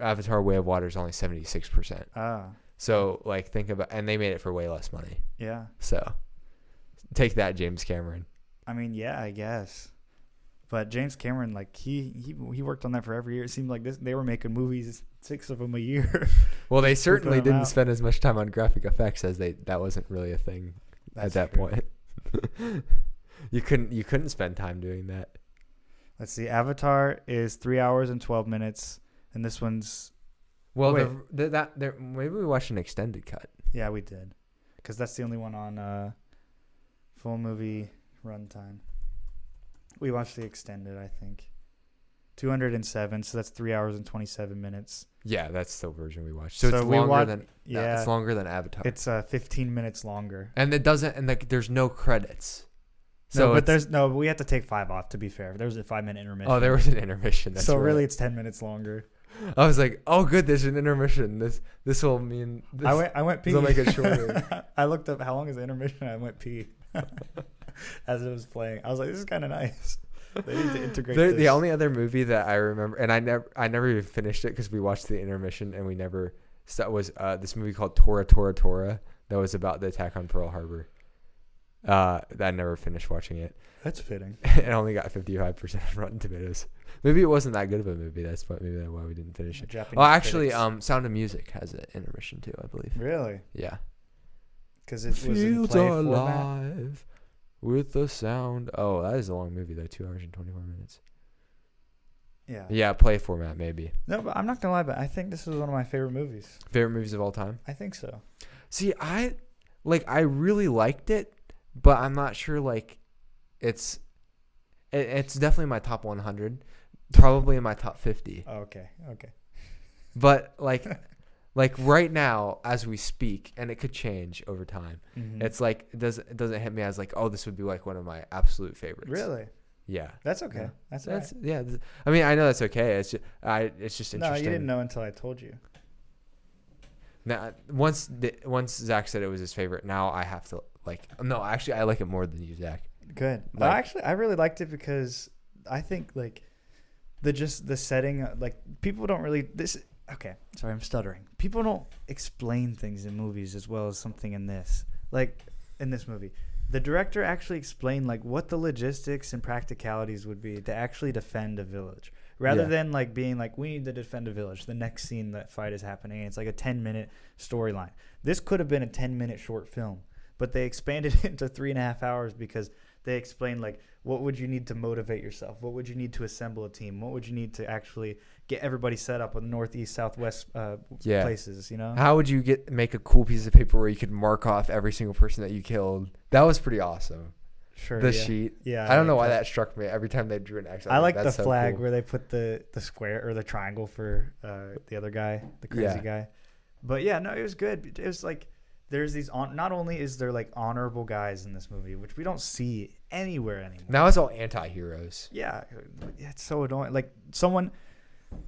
Avatar: Way of Water is only 76%. Ah, So like think about, and they made it for way less money. yeah. So take that, James Cameron. I mean, yeah, I guess. But James Cameron, like he he he worked on that for every year. It seemed like this they were making movies, six of them a year. Well, they certainly didn't out. spend as much time on graphic effects as they. That wasn't really a thing That's at that true. point. you couldn't. You couldn't spend time doing that. Let's see. Avatar is three hours and twelve minutes, and this one's Well, Wait. the, the, that there, maybe we watched an extended cut. yeah, we did, because that's the only one on uh, full movie runtime. We watched the extended, I think. Two hundred and seven, so that's three hours and twenty seven minutes. Yeah, that's the version we watched. So, So it's longer than. Yeah, Yeah, it's longer than Avatar. it's uh fifteen minutes longer. and it doesn't. And like, there's no credits. So, no, but there's no. We have to take five off. To be fair, there was a five minute intermission. Oh, there was an intermission. That's so right. really, it's ten minutes longer. I was like, oh, good. There's an intermission. This this will mean. This, I went. I went pee. this'll make it shorter. I looked up how long is the intermission. I went pee as it was playing. I was like, this is kind of nice. They need to integrate. The, the only other movie that I remember, and I never, I never even finished it because we watched the intermission and we never. That was uh, this movie called Tora Tora Tora that was about the attack on Pearl Harbor. Uh, I never finished watching it. That's fitting. it only got fifty five percent on Rotten Tomatoes. Maybe it wasn't that good of a movie. That's maybe that's why we didn't finish it. Japanese Oh, actually, critics. um, Sound of Music has an intermission too, I believe. really, Yeah. because it was in Fields play are format. alive with the sound. Oh, that is a long movie though, two hours and twenty four minutes. Yeah. Yeah, play format maybe. No, but I'm not gonna lie, but I think this is one of my favorite movies. Favorite movies of all time. I think so. See, I like I really liked it, but I'm not sure like it's it, it's definitely my top 100, probably in my top 50. Oh, okay. Okay. But like like right now as we speak and it could change over time. Mhm. It's like it doesn't it doesn't hit me as like oh this would be like one of my absolute favorites. really. Yeah. That's okay. Yeah. That's That's right. yeah. I mean, I know that's okay. It's just, I. It's just interesting. No, you didn't know until I told you. Now, once the, once Zach said it was his favorite, now I have to like. No, actually, I like it more than you, Zach. Good. Like- actually, I really liked it because I think like the just the setting, uh, like people don't really this. Okay, sorry, I'm stuttering. People don't explain things in movies as well as something in this. Like in this movie, the director actually explained like what the logistics and practicalities would be to actually defend a village, rather Yeah. than like being like we need to defend a village. The next scene that fight is happening, it's like a 10 minute storyline. This could have been a 10 minute short film, but they expanded it into three and a half hours because they explained like what would you need to motivate yourself what would you need to assemble a team what would you need to actually get everybody set up on northeast southwest uh, Yeah. places you know How would you get make a cool piece of paper where you could mark off every single person that you killed? That was pretty awesome. sure the yeah. sheet. yeah I don't know why that. struck me every time they drew an X. i was like the so flag cool." where they put the the square or the triangle for uh, the other guy the crazy Yeah. guy but yeah no it was good it was like there's these on not only is there like honorable guys in this movie which we don't see anywhere anymore Now it's all anti-heroes. yeah, yeah, it's so annoying. Like someone,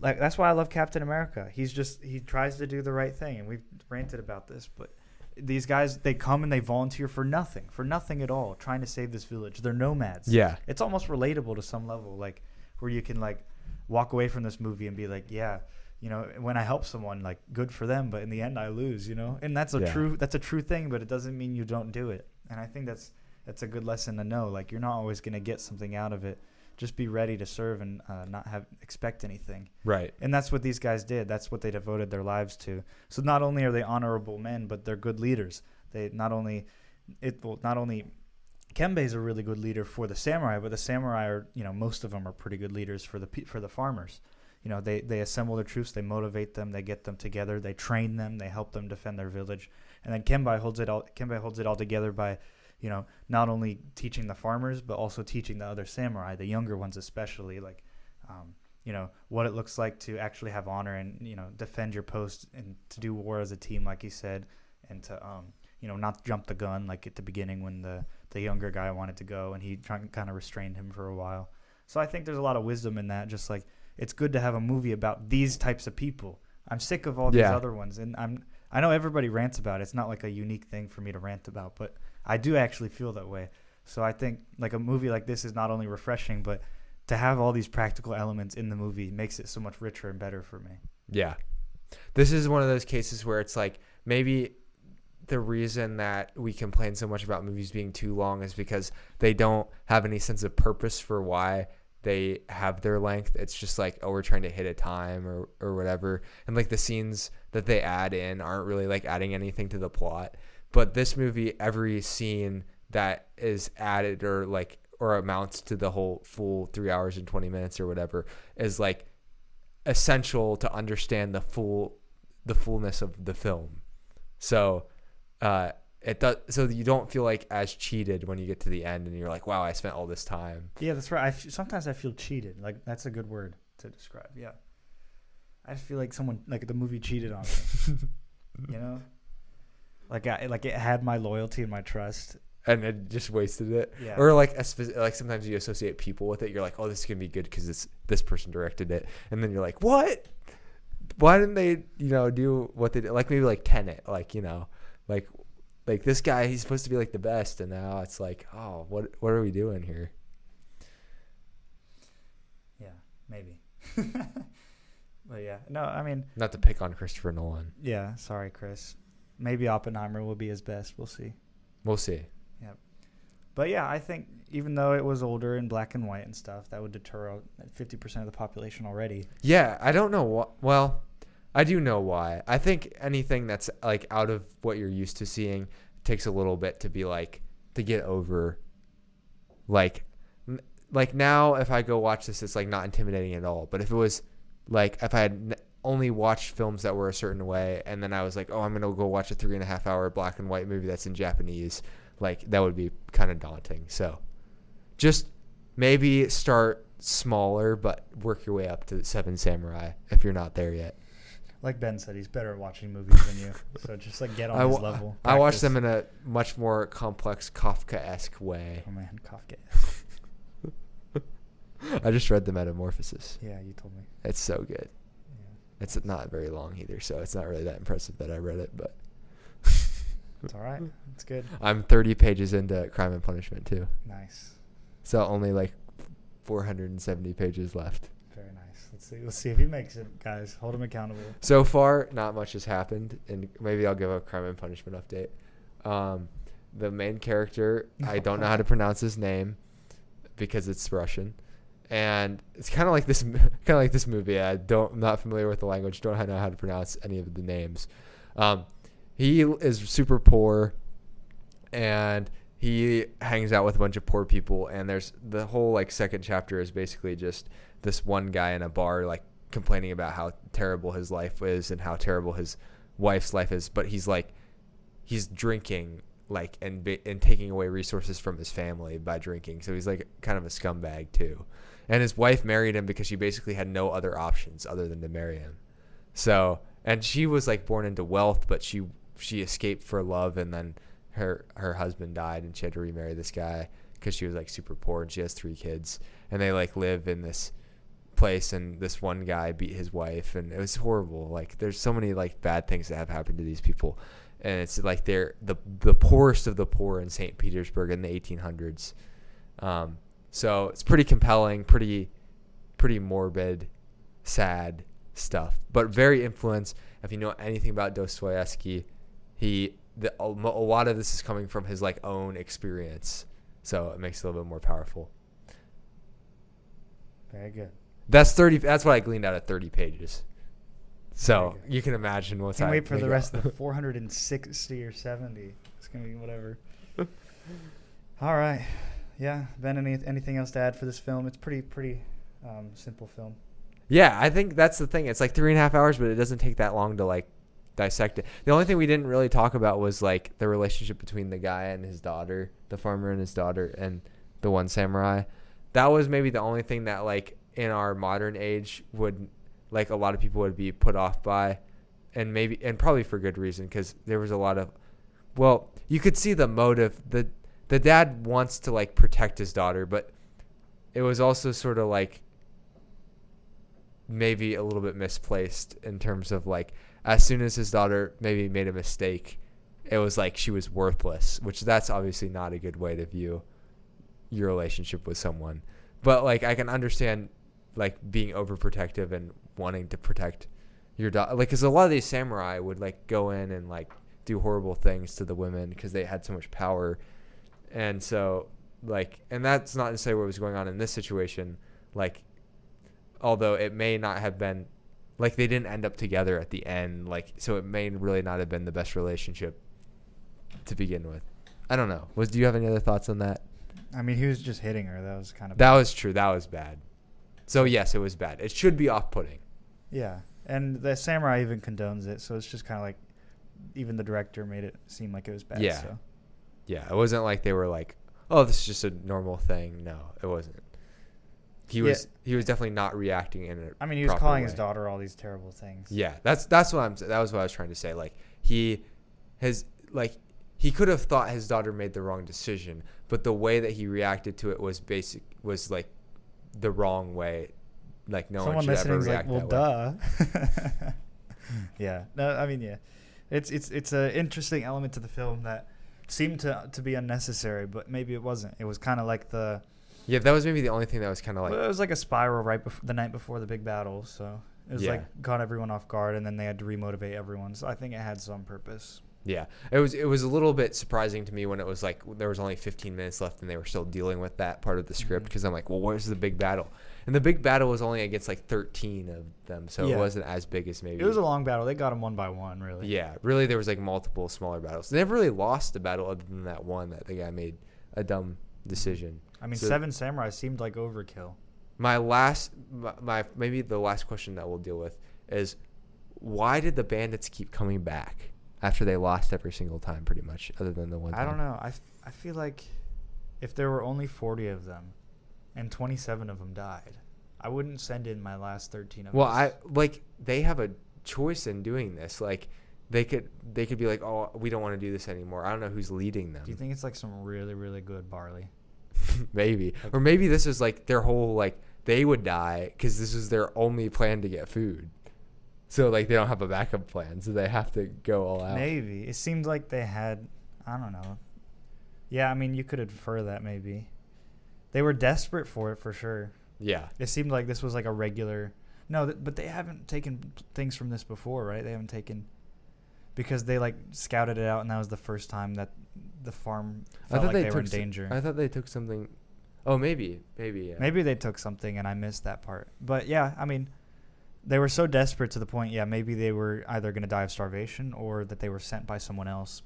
like that's why I love Captain America. He's just he tries to do the right thing, and we've ranted about this, but these guys they come and they volunteer for nothing, for nothing at all, trying to save this village. They're nomads. Yeah. it's almost relatable to some level, like where you can like walk away from this movie and be like, yeah. You know, when I help someone, like good for them, but in the end, I lose. You know, and that's a Yeah. true that's a true thing, but it doesn't mean you don't do it. And I think that's that's a good lesson to know. Like you're not always going to get something out of it. Just be ready to serve and uh, not have expect anything. Right. And that's what these guys did. That's what they devoted their lives to. So not only are they honorable men, but they're good leaders. They not only it well, not only Kambei's a really good leader for the samurai, but the samurai are you know most of them are pretty good leaders for the for the farmers. You know they they assemble their troops, they motivate them, they get them together, they train them, they help them defend their village, and then Kambei holds it all. Kambei holds it all together by, you know, not only teaching the farmers but also teaching the other samurai, the younger ones especially, like, um, you know, what it looks like to actually have honor and you know defend your post and to do war as a team, like you said, and to um, you know not jump the gun like at the beginning when the the younger guy wanted to go and he kind of restrained him for a while. So I think there's a lot of wisdom in that. Just like it's good to have a movie about these types of people. I'm sick of all these Yeah. other ones, and I'm I know everybody rants about it. It's not like a unique thing for me to rant about, but I do actually feel that way. So I think like a movie like this is not only refreshing, but to have all these practical elements in the movie makes it so much richer and better for me. Yeah. This is one of those cases where it's like maybe the reason that we complain so much about movies being too long is because they don't have any sense of purpose for why they have their length. It's just like, oh, we're trying to hit a time or, or whatever. And like the scenes that they add in aren't really like adding anything to the plot. But this movie, every scene that is added or like or amounts to the whole full three hours and 20 minutes or whatever is like essential to understand the full the fullness of the film. So uh it does so you don't feel like as cheated when you get to the end and you're like, wow, I spent all this time. Yeah, that's right. I f- sometimes I feel cheated. Like that's a good word to describe. Yeah, I feel like someone like the movie cheated on me. you know, like I like it had my loyalty and my trust. And it just wasted it. Yeah. Or like a speci- like sometimes you associate people with it. You're like, oh, this is gonna be good because this this person directed it, and then you're like, what? Why didn't they, you know, do what they did? Like maybe like Tenet, like you know, like like this guy, he's supposed to be like the best, and now it's like, oh, what what are we doing here? Yeah, maybe. but yeah, no, I mean, Not to pick on Christopher Nolan. yeah. Sorry, Chris. Maybe Oppenheimer will be his best. We'll see. We'll see. Yep. But yeah, I think even though it was older and black and white and stuff, that would deter fifty percent of the population already. Yeah, I don't know what. Well, I do know why. I think anything that's like out of what you're used to seeing takes a little bit to be like to get over. Like, like now, if I go watch this, it's like not intimidating at all. But if it was like if I had only watched films that were a certain way, and then I was like, oh, I'm gonna go watch a three and a half hour black and white movie that's in Japanese, like that would be kind of daunting. So, just maybe start smaller, but work your way up to Seven Samurai if you're not there yet. Like Ben said, he's better at watching movies than you. So just like get on I, his level. I watch them in a much more complex Kafka-esque way. Oh man, Kafka. I just read The Metamorphosis. Yeah, you told me. It's so good. Yeah. It's not very long either, so it's not really that impressive that I read it. But It's all right. It's good. I'm 30 pages into Crime and Punishment too, Nice. so only like 470 pages left. See. Let's see if he makes it, guys. Hold him accountable. So far, not much has happened, and maybe I'll give a crime and punishment update. Um, the main character, I don't know how to pronounce his name because it's Russian, and it's kind of like this, kind of like this movie. I don't, I'm not familiar with the language. Don't know how to pronounce any of the names. Um, he is super poor, and he hangs out with a bunch of poor people. And there's the whole like second chapter is basically just this one guy in a bar like complaining about how terrible his life is and how terrible his wife's life is. But he's like, he's drinking like and and taking away resources from his family by drinking. So he's like kind of a scumbag too. And his wife married him because she basically had no other options other than to marry him. So and she was like born into wealth, but she she escaped for love, and then her her husband died, and she had to remarry this guy because she was like super poor, and she has three kids, and they like live in this place, and this one guy beat his wife, and it was horrible. Like there's so many like bad things that have happened to these people, and it's like they're the the poorest of the poor in St. Petersburg in the 1800s. Um, so it's pretty compelling, pretty pretty morbid, sad stuff, but very influenced. If you know anything about Dostoevsky, he the, a a lot of this is coming from his like own experience, so it makes it a little bit more powerful. Very good. That's thirty. That's what I gleaned out of thirty pages. So you can imagine what's. Can't wait for the rest of the 460 or 70. It's gonna be whatever. All right. Yeah, Ben. Any anything else to add for this film? It's pretty pretty um, simple film. Yeah, I think that's the thing. It's like three and a half hours, but it doesn't take that long to like dissect it. The only thing we didn't really talk about was like the relationship between the guy and his daughter, the farmer and his daughter, and the one samurai. That was maybe the only thing that like in our modern age would like a lot of people would be put off by, and maybe and probably for good reason because there was a lot of, well, you could see the motive. the The dad wants to like protect his daughter, but it was also sort of like maybe a little bit misplaced in terms of like as soon as his daughter maybe made a mistake, it was like she was worthless, which that's obviously not a good way to view your relationship with someone. But like I can understand like being overprotective and wanting to protect your daughter like cuz a lot of these samurai would like go in and like do horrible things to the women because they had so much power. And so like and that's not necessarily what was going on in this situation like although it may not have been like they didn't end up together at the end like so it may really not have been the best relationship to begin with i don't know was do you have any other thoughts on that I mean, he was just hitting her. That was kind of that was true that was bad so yes it was bad it should be off-putting yeah. And the samurai even condones it, so it's just kind of like even the director made it seem like it was bad. Yeah. So. yeah it wasn't like they were like oh this is just a normal thing no it wasn't he Yeah. was he was definitely not reacting in it. I mean, he was calling his daughter all these terrible things. Yeah, that's that's what I'm. That was what I was trying to say. Like he, his like he could have thought his daughter made the wrong decision, but the way that he reacted to it was basic was like the wrong way. Like no Someone one should ever listening's like, well, that way. duh. Hmm. yeah. No, I mean, yeah. It's it's it's an interesting element to the film that seemed to to be unnecessary, but maybe it wasn't. It was kind of like the Yeah, that was maybe the only thing that was kind of like well, it was like a spiral right before the night before the big battle. So it was Yeah. like caught everyone off guard, and then they had to remotivate everyone. So I think it had some purpose. Yeah, it was it was a little bit surprising to me when it was like there was only 15 minutes left and they were still dealing with that part of the script mm-hmm. because I'm like, well, where's the big battle? And the big battle was only against like 13 of them, so Yeah. it wasn't as big as maybe. It was a long battle. They got them one by one, really. Yeah, really, there was like multiple smaller battles. They never really lost a battle other than that one that the guy made a dumb decision. I mean, So- Seven Samurai seemed like overkill. My last, my, my maybe the last question that we'll deal with is, why did the bandits keep coming back after they lost every single time, pretty much, other than the one? I don't time? know. I, f- I feel like if there were only 40 of them and 27 of them died, I wouldn't send in my last 13 of them. Well. I like they have a choice in doing this. Like they could they could be like, oh, we don't want to do this anymore. I don't know who's leading them. Do you think it's like some really, really good barley? maybe, or maybe this is like their whole like they would die because this is their only plan to get food. So like they don't have a backup plan, so they have to go all out. Maybe. It seemed like they had, I don't know. Yeah, I mean, you could infer that maybe. They were desperate for it for sure. Yeah, It seemed like this was like a regular. No, th- but they haven't taken things from this before, right? They haven't taken because they like scouted it out, and that was the first time that the farm felt like they, were in danger. I thought they took something. Oh, maybe, maybe. Yeah. Maybe they took something, and I missed that part. But yeah, I mean, they were so desperate to the point. Yeah, maybe they were either going to die of starvation or that they were sent by someone else.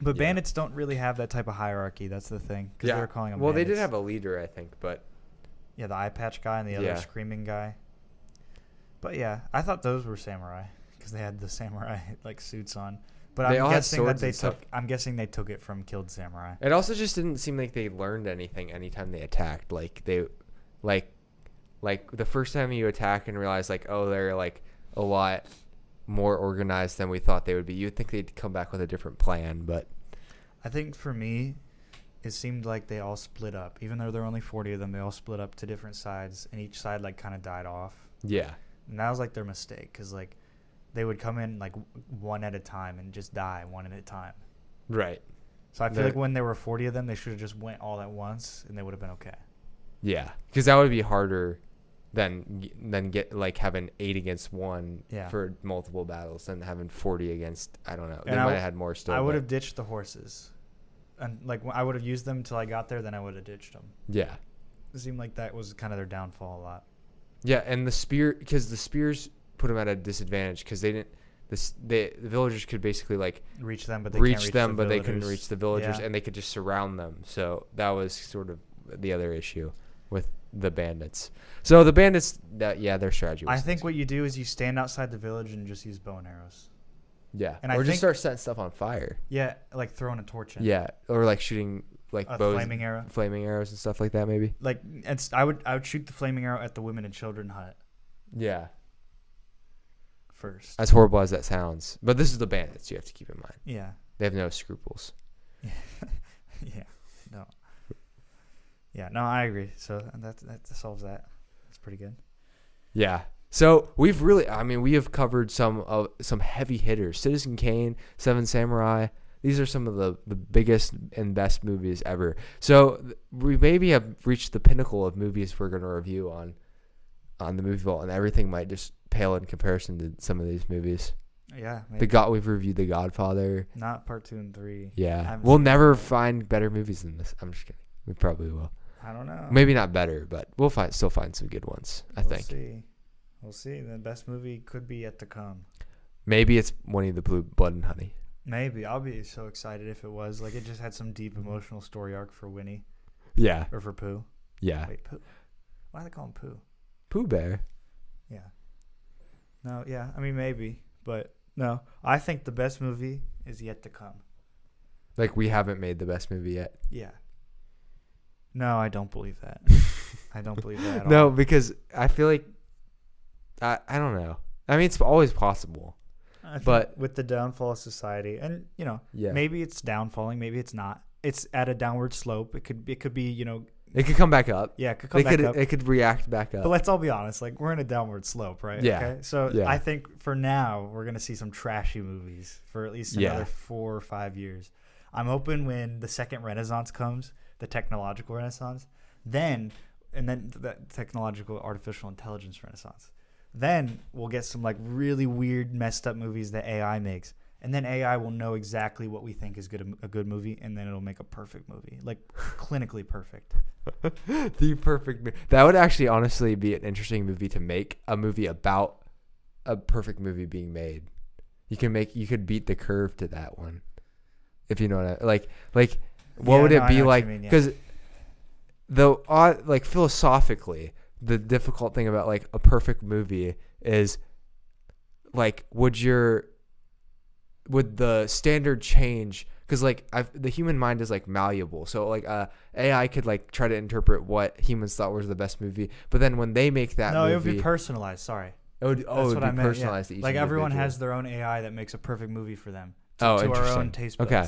But Yeah. bandits don't really have that type of hierarchy. That's the thing. 'cause Yeah. they were calling them. well, they did have a leader, I think, but Yeah, the eye patch guy and the other Yeah. screaming guy. But yeah, I thought those were samurai because they had the samurai like suits on. But They I'm all had guessing that swords they and stuff. took. I'm guessing they took it from killed samurai. It also just didn't seem like they learned anything anytime they attacked. Like they, like, like the first time you attack and realize like, oh, they're like a lot more organized than we thought they would be. You'd think they'd come back with a different plan, but I think for me, it seemed like they all split up. Even though there were only 40 of them, they all split up to different sides, and each side like kind of died off. yeah, And that was like their mistake because like they would come in like one at a time and just die one at a time. right, So I feel They're- like when there were 40 of them, they should have just went all at once, and they would have been okay. yeah, because that would be harder than than get like having eight against one Yeah. for multiple battles than having forty against. I don't know. They And might have had more still. I would have ditched the horses, and like I would have used them till I got there. Then I would have ditched them. Yeah, It seemed like that was kind of their downfall a lot. Yeah, and the spear because the spears put them at a disadvantage because they didn't. This they the villagers could basically like Reach them, but they reach, can't reach them, the but they couldn't reach the villagers, Yeah. and they could just surround them. So that was sort of the other issue. with the bandits. So the bandits, that yeah, their strategy. Was I think what you do is you stand outside the village and just use bow and arrows. yeah, and or I just think- start setting stuff on fire. Yeah, like throwing a torch in. Yeah, or like shooting like a bows, flaming arrow. flaming arrows and stuff like that. Maybe. Like it's I would I would shoot the flaming arrow at the women and children hut Yeah, first. as horrible as that sounds, but this is the bandits. You have to keep in mind. yeah. They have no scruples. Yeah. No. Yeah. No, I agree. So that that solves that. That's pretty good. Yeah. So we've really, I mean, we have covered some of some heavy hitters. Citizen Kane, Seven Samurai. These are some of the, the biggest and best movies ever. So we maybe have reached the pinnacle of movies we're going to review on on the movie vault, and everything might just pale in comparison to some of these movies. Yeah. The God, we've reviewed The Godfather. Not part two and three. Yeah, we'll never find better movies than this. I'm just kidding. We probably will. I don't know. Maybe not better, but we'll find still find some good ones. I we'll think. See. We'll see. The best movie could be yet to come. Maybe it's Winnie the Blue Blood and Honey. Maybe I'll be so excited if it was like it just had some deep emotional story arc for Winnie Yeah, or for Pooh. yeah. Wait, Pooh. Why do they call him Pooh? Pooh Bear. No, yeah. I mean, maybe, but no. I think the best movie is yet to come. Like we haven't made the best movie yet. Yeah. No, I don't believe that. I don't believe that at all. No, all. because I feel like I I don't know. I mean, it's always possible. But- with the downfall of society, and you know, Yeah. maybe it's downfalling, maybe it's not. It's at a downward slope. It could it could be you know It could come back up. yeah it could come it back could up. it could react back up. But let's all be honest, like we're in a downward slope, right? Yeah. Okay. So Yeah. I think for now we're gonna see some trashy movies for at least Yeah. another four or five years. I'm hoping when the second renaissance comes, the technological renaissance, then and then the technological artificial intelligence renaissance. Then we'll get some like really weird, messed up movies that AI makes. And then AI will know exactly what we think is good a good movie, and then it'll make a perfect movie, like clinically perfect. the perfect. mo- That would actually honestly be an interesting movie to make. A movie about a perfect movie being made. You can make. You could beat the curve to that one. If you know what I like. Like, what Yeah, would no, it be like? mean, yeah. Because the odd, like philosophically, the difficult thing about like a perfect movie is like would your would the standard change because like I've, the human mind is like malleable so like uh ai could like try to interpret what humans thought was the best movie but then when they make that no, movie it would be personalized. Sorry. it would, oh, That's it would what be I meant. yeah. personalized to each Like everyone individual. has their own AI that makes a perfect movie for them. To, Oh, to our own taste buds. Okay.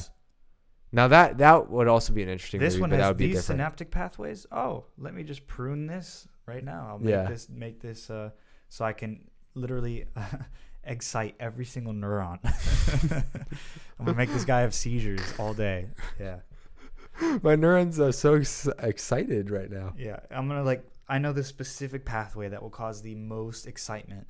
now that that would also be an interesting This movie one but that has would these different synaptic pathways. Oh, let me just prune this right now. I'll make Yeah. this make this uh, so I can literally excite every single neuron. I'm gonna make this guy have seizures all day. Yeah, my neurons are so ex- excited right now yeah. I'm gonna like I know the specific pathway that will cause the most excitement.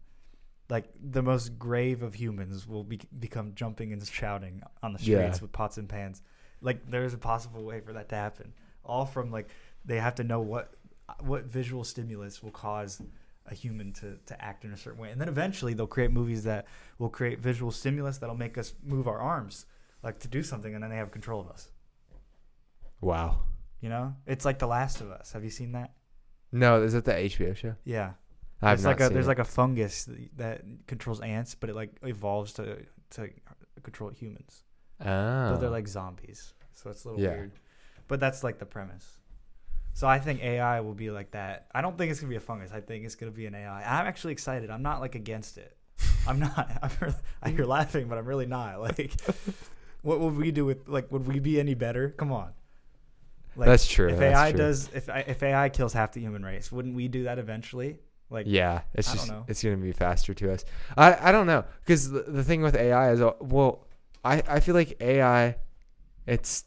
Like the most grave of humans will be, become jumping and shouting on the Yeah. streets with pots and pans. Like there's a possible way for that to happen. All from like they have to know what what visual stimulus will cause a human to, to act in a certain way. And then eventually they'll create movies that will create visual stimulus that'll make us move our arms like to do something and then they have control of us. wow You know? It's like The Last of Us. Have you seen that? no is it the hbo show Yeah. i've not like a seen there's it. like a fungus that controls ants, but it like evolves to to control humans. oh. But they're like zombies, so it's a little Yeah. weird. But that's like the premise. So I think AI will be like that. I don't think it's gonna be a fungus. I think it's gonna be an AI. I'm actually excited. I'm not like against it. I'm not. I'm really, you're laughing, but I'm really not. Like, what would we do with like? Would we be any better? Come on. Like, That's true, If that's AI true. does, if if AI kills half the human race, wouldn't we do that eventually? Like, yeah, it's I just it's gonna be faster to us. I I don't know because the, the thing with AI is uh, well, I I feel like AI, it's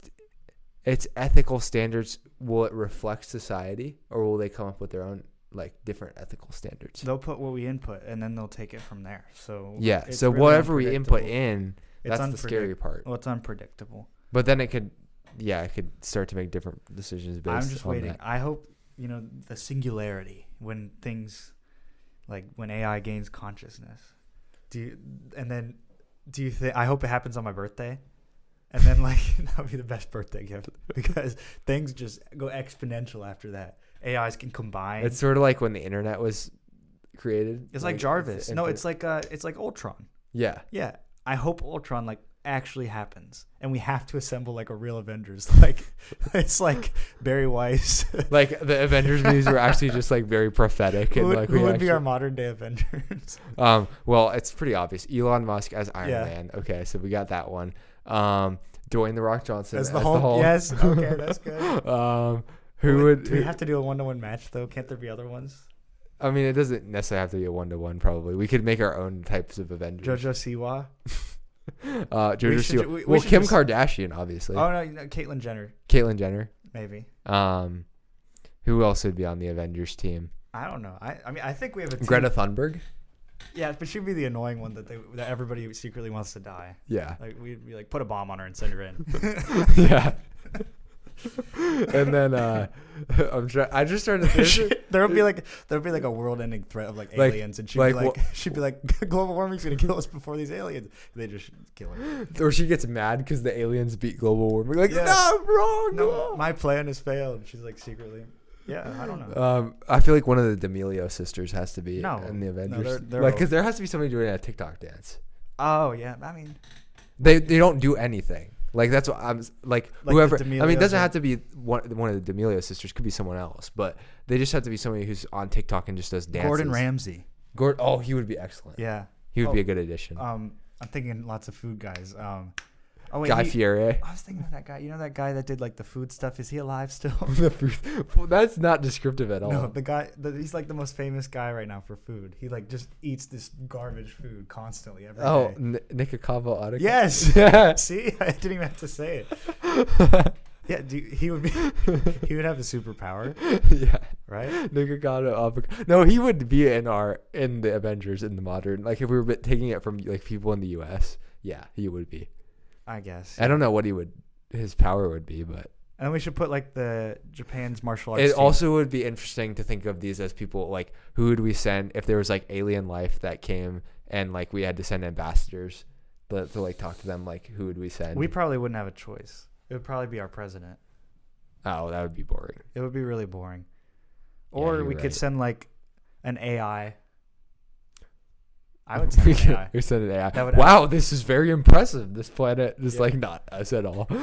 its ethical standards. Will it reflect society, or will they come up with their own like different ethical standards? they'll put what we input, and then they'll take it from there. So yeah. So really whatever we input in, that's the scary part. Well, it's unpredictable. But then it could, yeah, it could start to make different decisions based on that. I'm just waiting. that. I hope you know the singularity when things like when AI gains consciousness. Do you, and then do you think I hope it happens on my birthday? And then like that would be the best birthday gift because things just go exponential after that. AIs can combine. It's sort of like when the internet was created. It's like Jarvis. no, it's like uh, it's like Ultron. yeah. Yeah, I hope Ultron like actually happens, and we have to assemble like a real Avengers. Like it's like Barry Weiss. Like the Avengers movies were actually just like very prophetic who and would, like who we would be our modern day Avengers? Um, well, it's pretty obvious. Elon Musk as Iron Yeah. Man. Okay, so we got that one. Um, Dwayne the Rock Johnson As as the the Hulk? Hulk. Yes, okay, that's good. um, who would? Do we have to do a one to one match though? Can't there be other ones? I mean, it doesn't necessarily have to be a one to one. Probably we could make our own types of Avengers. JoJo Siwa. uh, We Jojo should- Siwa- we- we well, Kim just- Kardashian, obviously. Oh no, you know, Caitlyn Jenner, Caitlyn Jenner. maybe. Um, who else would be on the Avengers team? I don't know. I, I mean, I think we have a team. Greta Thunberg. Yeah, but she'd be the annoying one that they that everybody secretly wants to die. Yeah. Like we'd be like, put a bomb on her and send her in. yeah. and then uh, I'm trying. I just started. She- there would be like there would be like a world-ending threat of like Like- aliens, and she'd like be like, wha- she'd be like, global warming's gonna kill us before these aliens. They just kill her. or she gets mad because the aliens beat global warming. Like, Yeah. no, I'm wrong. No, my plan has failed. She's like secretly. Yeah, I don't know. Um, I feel like one of the D'Amelio sisters has to be No. in the Avengers. they're- they're like, because there has to be somebody doing a TikTok dance. Oh yeah, I mean, They they don't do anything. Like that's what I'm s- like. The whoever. I mean, it D'Amelios doesn't are- have to be one one of the D'Amelio sisters. Could be someone else, but they just have to be somebody who's on TikTok and just does dances. Gordon Ramsay. Gordon. Oh, he would be excellent. Yeah. He would Oh, be a good addition. Um, I'm thinking lots of food guys. Um, oh wait, Guy he- Fieri. I was thinking of that guy. You know that guy that did like the food stuff. Is he alive still? The food- well, that's not descriptive at all. No, the guy. The, he's like the most famous guy right now for food. He like just eats this garbage food constantly every oh, day. oh, N- Nikocado Avocado? Yes. Yeah. See, I didn't even have to say it. Yeah, you- he would be. he would have a superpower, yeah. right? Nikocado Avocado. No, he would be in our in the Avengers in the modern. Like if we were taking it from like people in the U.S. Yeah, he would be. I guess. I don't know what he would his power would be, but And we should put like the Japan's martial arts. it team. also would be interesting to think of these as people like who would we send if there was like alien life that came and like we had to send ambassadors to, to like talk to them like who would we send? We probably wouldn't have a choice. It would probably be our president. oh, that would be boring. It would be really boring. Or you're we right. could send like an AI. I would send an AI. we send an AI. That would wow, this is very impressive. This planet is Yeah. like not us at all.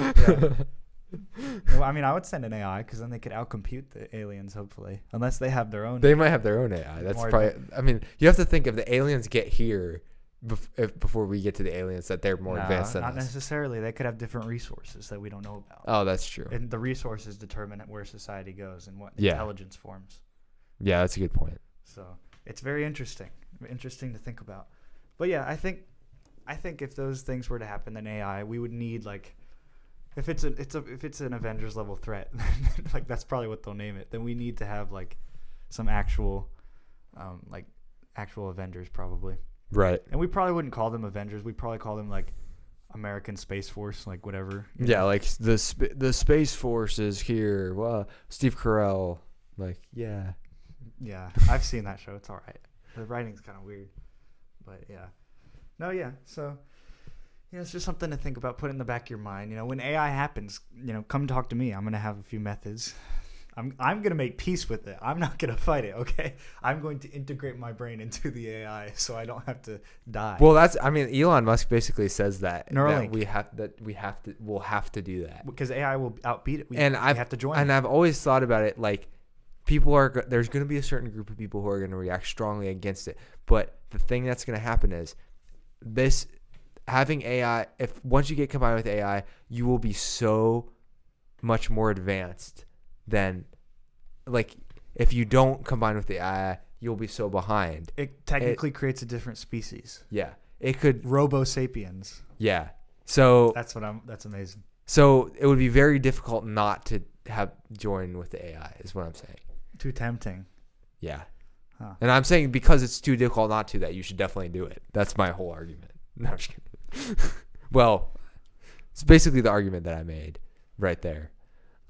Well, I mean, I would send an AI because then they could outcompute the aliens, hopefully, unless they have their own. They might have their own AI. That's More probably. I mean, you have to think if the aliens get here, bef- if, before we get to the aliens, that they're more No, advanced than not us. necessarily. They could have different resources that we don't know about. Oh, that's true. And the resources determine where society goes and what Yeah. intelligence forms. Yeah, that's a good point. So it's very interesting, interesting to think about. But yeah, I think, I think if those things were to happen, then AI, we would need like, if it's a, it's a, if it's an Avengers level threat, like that's probably what they'll name it. Then we need to have like, some actual, um, like, actual Avengers probably. Right. And we probably wouldn't call them Avengers. We'd probably call them like American Space Force, like whatever. Yeah, know? like the sp- the space force is here. Well, Steve Carell, like yeah. Yeah, I've seen that show. It's all right. The writing's kind of weird, but yeah. No, yeah. So, yeah, it's just something to think about. Put in the back of your mind. You know, when AI happens, you know, come talk to me. I'm gonna have a few methods. I'm I'm gonna make peace with it. I'm not gonna fight it. Okay. I'm going to integrate my brain into the AI so I don't have to die. Well, that's I mean Elon Musk basically says that, that we have that we have to we'll have to do that. because AI will outbeat it. We, and I've have to join. and it. I've always thought about it like people are there's going to be a certain group of people who are going to react strongly against it. But the thing that's going to happen is this having AI if once you get combined with AI, you will be so much more advanced than like if you don't combine with the AI, you'll be so behind. it technically creates a different species. Yeah. It could Robo sapiens. yeah. So That's what I'm. That's amazing. so it would be very difficult not to have join with the AI is what I'm saying. Too tempting. Yeah. Huh. And I'm saying because it's too difficult not to, that you should definitely do it. That's my whole argument. No, I'm just kidding. well, it's basically the argument that I made right there.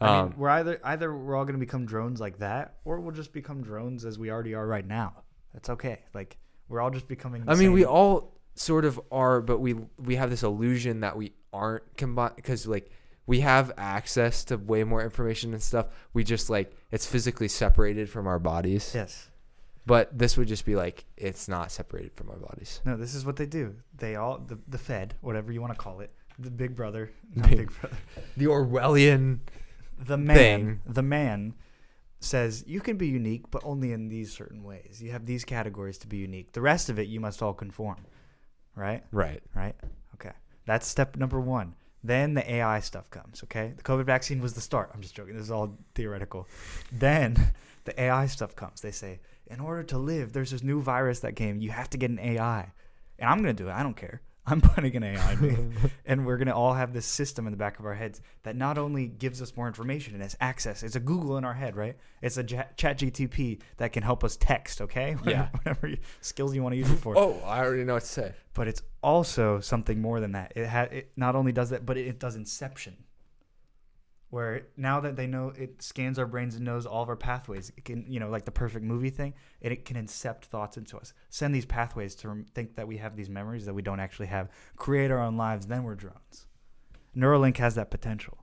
I mean, Um, we're either either we're all gonna become drones like that, or we'll just become drones as we already are right now. That's okay. Like we're all just becoming. I mean, we all sort of are, but we we have this illusion that we aren't combined because like we have access to way more information and stuff. We just like it's physically separated from our bodies. Yes. But this would just be like it's not separated from our bodies. No, this is what they do. They all the, the Fed, whatever you want to call it, the Big Brother, not Big- Big Brother, The Orwellian the man, Thing. the man says you can be unique, but only in these certain ways. You have these categories to be unique. The rest of it, you must all conform. Right. right. right? Okay. That's step number one. Then the AI stuff comes, okay? The COVID vaccine was the start. I'm just joking. This is all theoretical. Then the AI stuff comes. They say, in order to live, there's this new virus that came. You have to get an AI. And I'm going to do it. I don't care. I'm putting an AI in me. and we're going to all have this system in the back of our heads that not only gives us more information and has access, it's a Google in our head, right? It's a ja- chat GTP that can help us text, okay? Yeah. Whatever you, skills you want to use it for Oh, I already know what to say. but it's also something more than that. It ha- it not only does that, but it, it does inception. Where now that they know it scans our brains and knows all of our pathways, it can you know like the perfect movie thing, and it can incept thoughts into us, send these pathways to rem- think that we have these memories that we don't actually have, create our own lives. Then we're drones. Neuralink has that potential.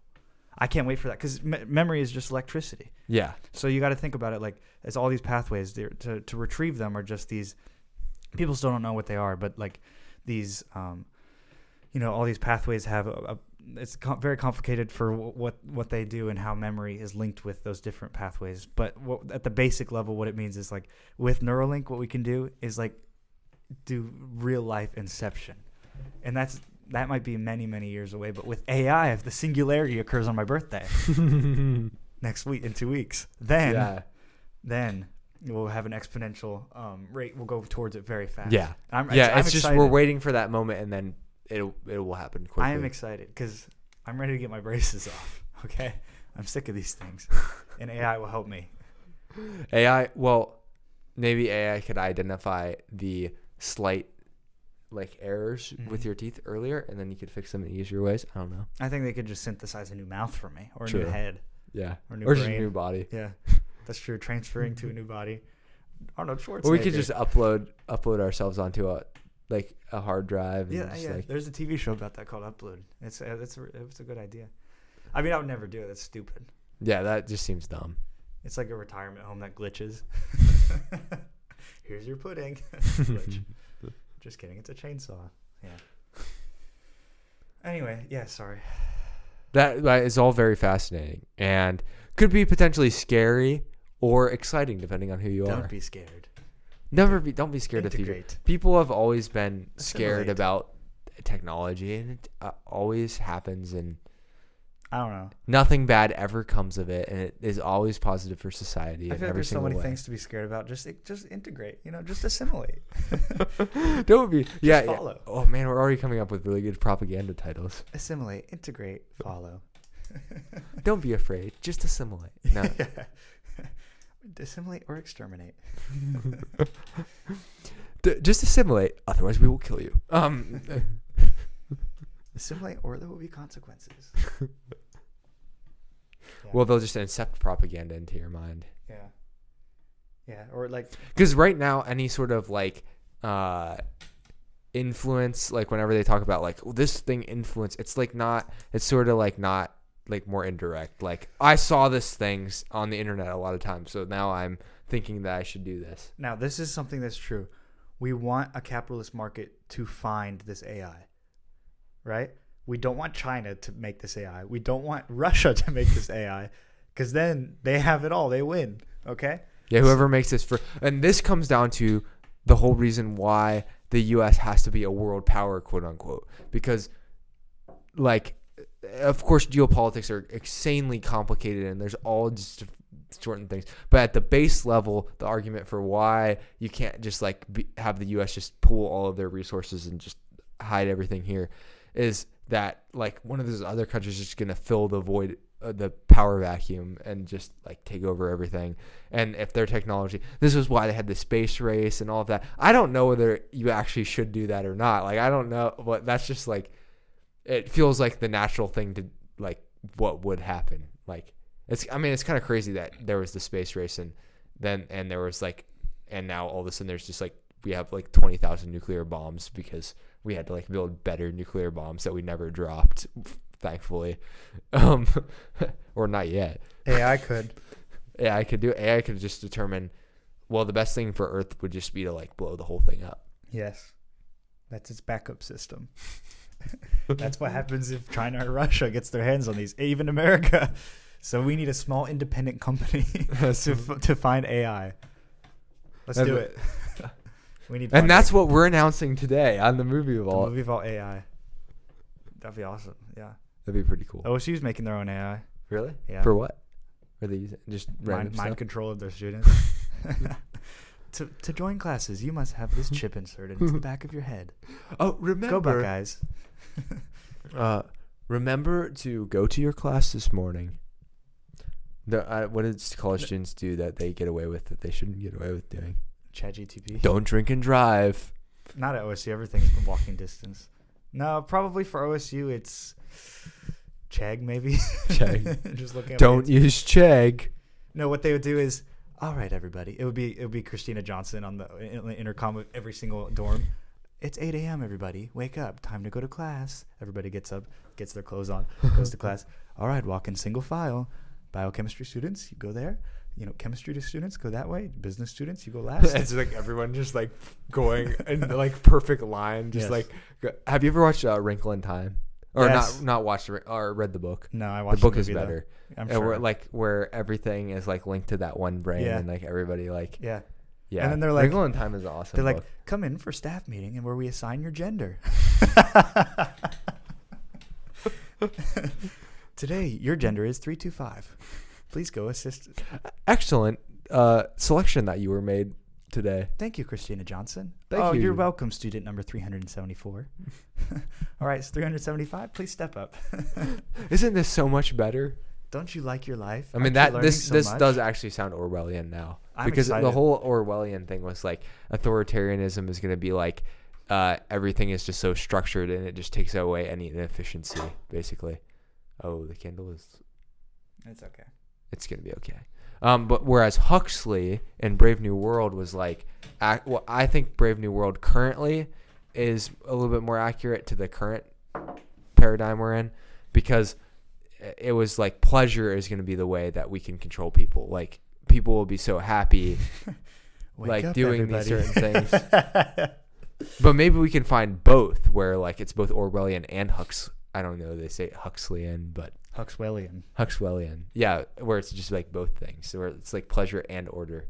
I can't wait for that because me- memory is just electricity. Yeah. So you got to think about it like it's all these pathways they're- to to retrieve them are just these. People still don't know what they are, but like these, um, you know, all these pathways have a. a it's com- very complicated for wh- what what they do and how memory is linked with those different pathways. But what, at the basic level, what it means is like with Neuralink, what we can do is like do real life inception, and that's that might be many many years away. But with AI, if the singularity occurs on my birthday next week in two weeks, then yeah. then we'll have an exponential um, rate. We'll go towards it very fast. Yeah. I'm, yeah, I'm it's just we're waiting for that moment and then it'll it will happen quickly. I am excited because I'm ready to get my braces off. Okay, I'm sick of these things, and AI will help me. AI, well, maybe AI could identify the slight like errors with Mhm. your teeth earlier, and then you could fix them in easier ways. I don't know. I think they could just synthesize a new mouth for me or a True. new head. Yeah, Or new or just a new body. Yeah, that's true. Transferring to a new body. Arnold Schwarzenegger. Or we could just upload upload ourselves onto a like a hard drive. And Yeah, yeah. Like, There's a TV show about that called Upload. It's uh, it's a, it's a good idea. I mean, I would never do it. That's stupid. yeah, that just seems dumb. It's like a retirement home that glitches. Here's your pudding. Just kidding. It's a chainsaw. Yeah. Anyway, yeah. Sorry. That, that is all very fascinating and could be potentially scary or exciting depending on who you are. Don't are. be scared. Never be don't be scared of future. People have always been scared Assimilate. about technology, and it uh, always happens, and I don't know. nothing bad ever comes of it, and it is always positive for society. I feel like there's so many way. things to be scared about. Just just integrate. You know, just assimilate. don't be. Yeah, yeah. follow. Oh man, we're already coming up with really good propaganda titles. Assimilate. Integrate. Follow. Don't be afraid. Just assimilate. No. Yeah. Assimilate or exterminate. D- just assimilate. Otherwise, we will kill you. Um. Assimilate or there will be consequences. Yeah. Well, they'll just incept propaganda into your mind. yeah. Yeah. Or like because right now any sort of like uh influence like whenever they talk about like oh, this thing influence it's like not it's sort of like not like more indirect like i saw this things on the internet a lot of times so now i'm thinking that i should do this Now, this is something that's true. We want a capitalist market to find this AI, right? We don't want China to make this AI. We don't want Russia to make this AI because then they have it all. They win. Okay? yeah whoever makes this for and this comes down to the whole reason why the us has to be a world power quote unquote because like of course geopolitics are insanely complicated and there's all just certain things. But at the base level the argument for why you can't just like be, have the us just pool all of their resources and just hide everything here is that like one of those other countries is just going to fill the void uh, the power vacuum and just like take over everything. And if their technology this is why they had the space race and all of that. I don't know whether you actually should do that or not. Like i don't know but that's just like it feels like the natural thing to like what would happen like it's i mean it's kind of crazy that there was the space race and then and there was like and now all of a sudden there's just like we have like 20,000 nuclear bombs because we had to like build better nuclear bombs that we never dropped thankfully, um, or not yet. AI could. AI could do. AI could just determine. Well, the best thing for Earth would just be to like blow the whole thing up. Yes. That's its backup system. That's what happens if China or Russia gets their hands on these, even America. So we need a small independent company to f- to find AI. Let's do it. we need And that's what we're announcing today on the movie the vault. movie vault AI. That'd be awesome. Yeah. That'd be pretty cool. OSU's making their own AI. really? Yeah. For what? Are they using just mind, mind control of their students. to to join classes, you must have this chip inserted into the back of your head. Oh, Go remember. Buckeyes. Uh, remember to go to your class this morning. The, uh, what did college students do that they get away with that they shouldn't get away with doing? ChatGTP. Don't drink and drive. Not at OSU. Everything's in walking distance. No, probably for OSU, it's Chegg maybe. Chegg. Just looking. At Don't use Chegg. No, what they would do is, all right, everybody. It would be it would be Kristina Johnson on the in- in- intercom of every single dorm. It's 8 a.m. Everybody, wake up! Time to go to class. Everybody gets up, gets their clothes on, goes to class. All right, walk in single file. Biochemistry students, you go there. You know, chemistry students go that way. Business students, you go last. it's like everyone just like going in like perfect line. Just Yes. like, have you ever watched uh, Wrinkle in Time? Or Yes. not? Not watched or read the book. no, I watched The book is movie, though. better. I'm And sure. where, like where everything is like linked to that one brain, Yeah. and like everybody like yeah. yeah. And then they're like- Wrinkle in Time is awesome. They're like, come in for staff meeting and where we assign your gender. Today, your gender is 325. Please go assist. excellent uh, selection that you were made today. Thank you, Kristina Johnson. Thank oh, you. you're welcome, student number 374. All right, it's 375. Please step up. Isn't this so much better? Don't you like your life? I mean Aren't that this so this much? does actually sound Orwellian now I'm because the whole Orwellian thing was like authoritarianism is going to be like uh, everything is just so structured and it just takes away any inefficiency basically. Oh, the candle is It's okay. it's gonna be okay. Um, but whereas Huxley in Brave New World was like, ac- well, I think Brave New World currently is a little bit more accurate to the current paradigm we're in because it was like pleasure is going to be the way that we can control people. Like people will be so happy, Like up, doing these everybody. certain but maybe we can find both where like it's both Orwellian and Hux. I don't know. They say Huxleyan, but Huxwellian. Huxwellian. Yeah, where it's just like both things, where it's like pleasure and order.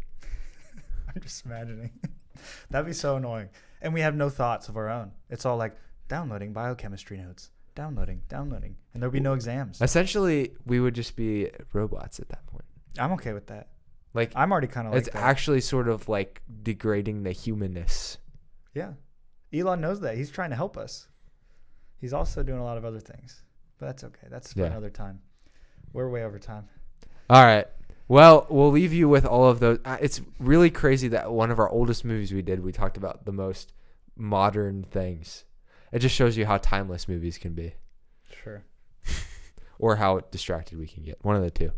I'm just imagining. That'd be so annoying. And we have no thoughts of our own. It's all like downloading biochemistry notes, downloading, downloading, and there'll be no exams. Essentially, we would just be robots at that point. I'm okay with that. Like I'm already kind of like it's actually sort of like degrading the humanness. yeah. Elon knows that. He's trying to help us. He's also doing a lot of other things, but that's okay. That's for Yeah. another time. We're way over time. All right. Well, we'll leave you with all of those. Uh, it's really crazy that one of our oldest movies we did, we talked about the most modern things. It just shows you how timeless movies can be, Sure. or how distracted we can get. One of the two.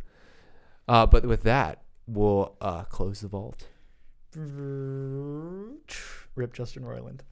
Uh, but with that, we'll uh, close the vault. Rip Justin Roiland.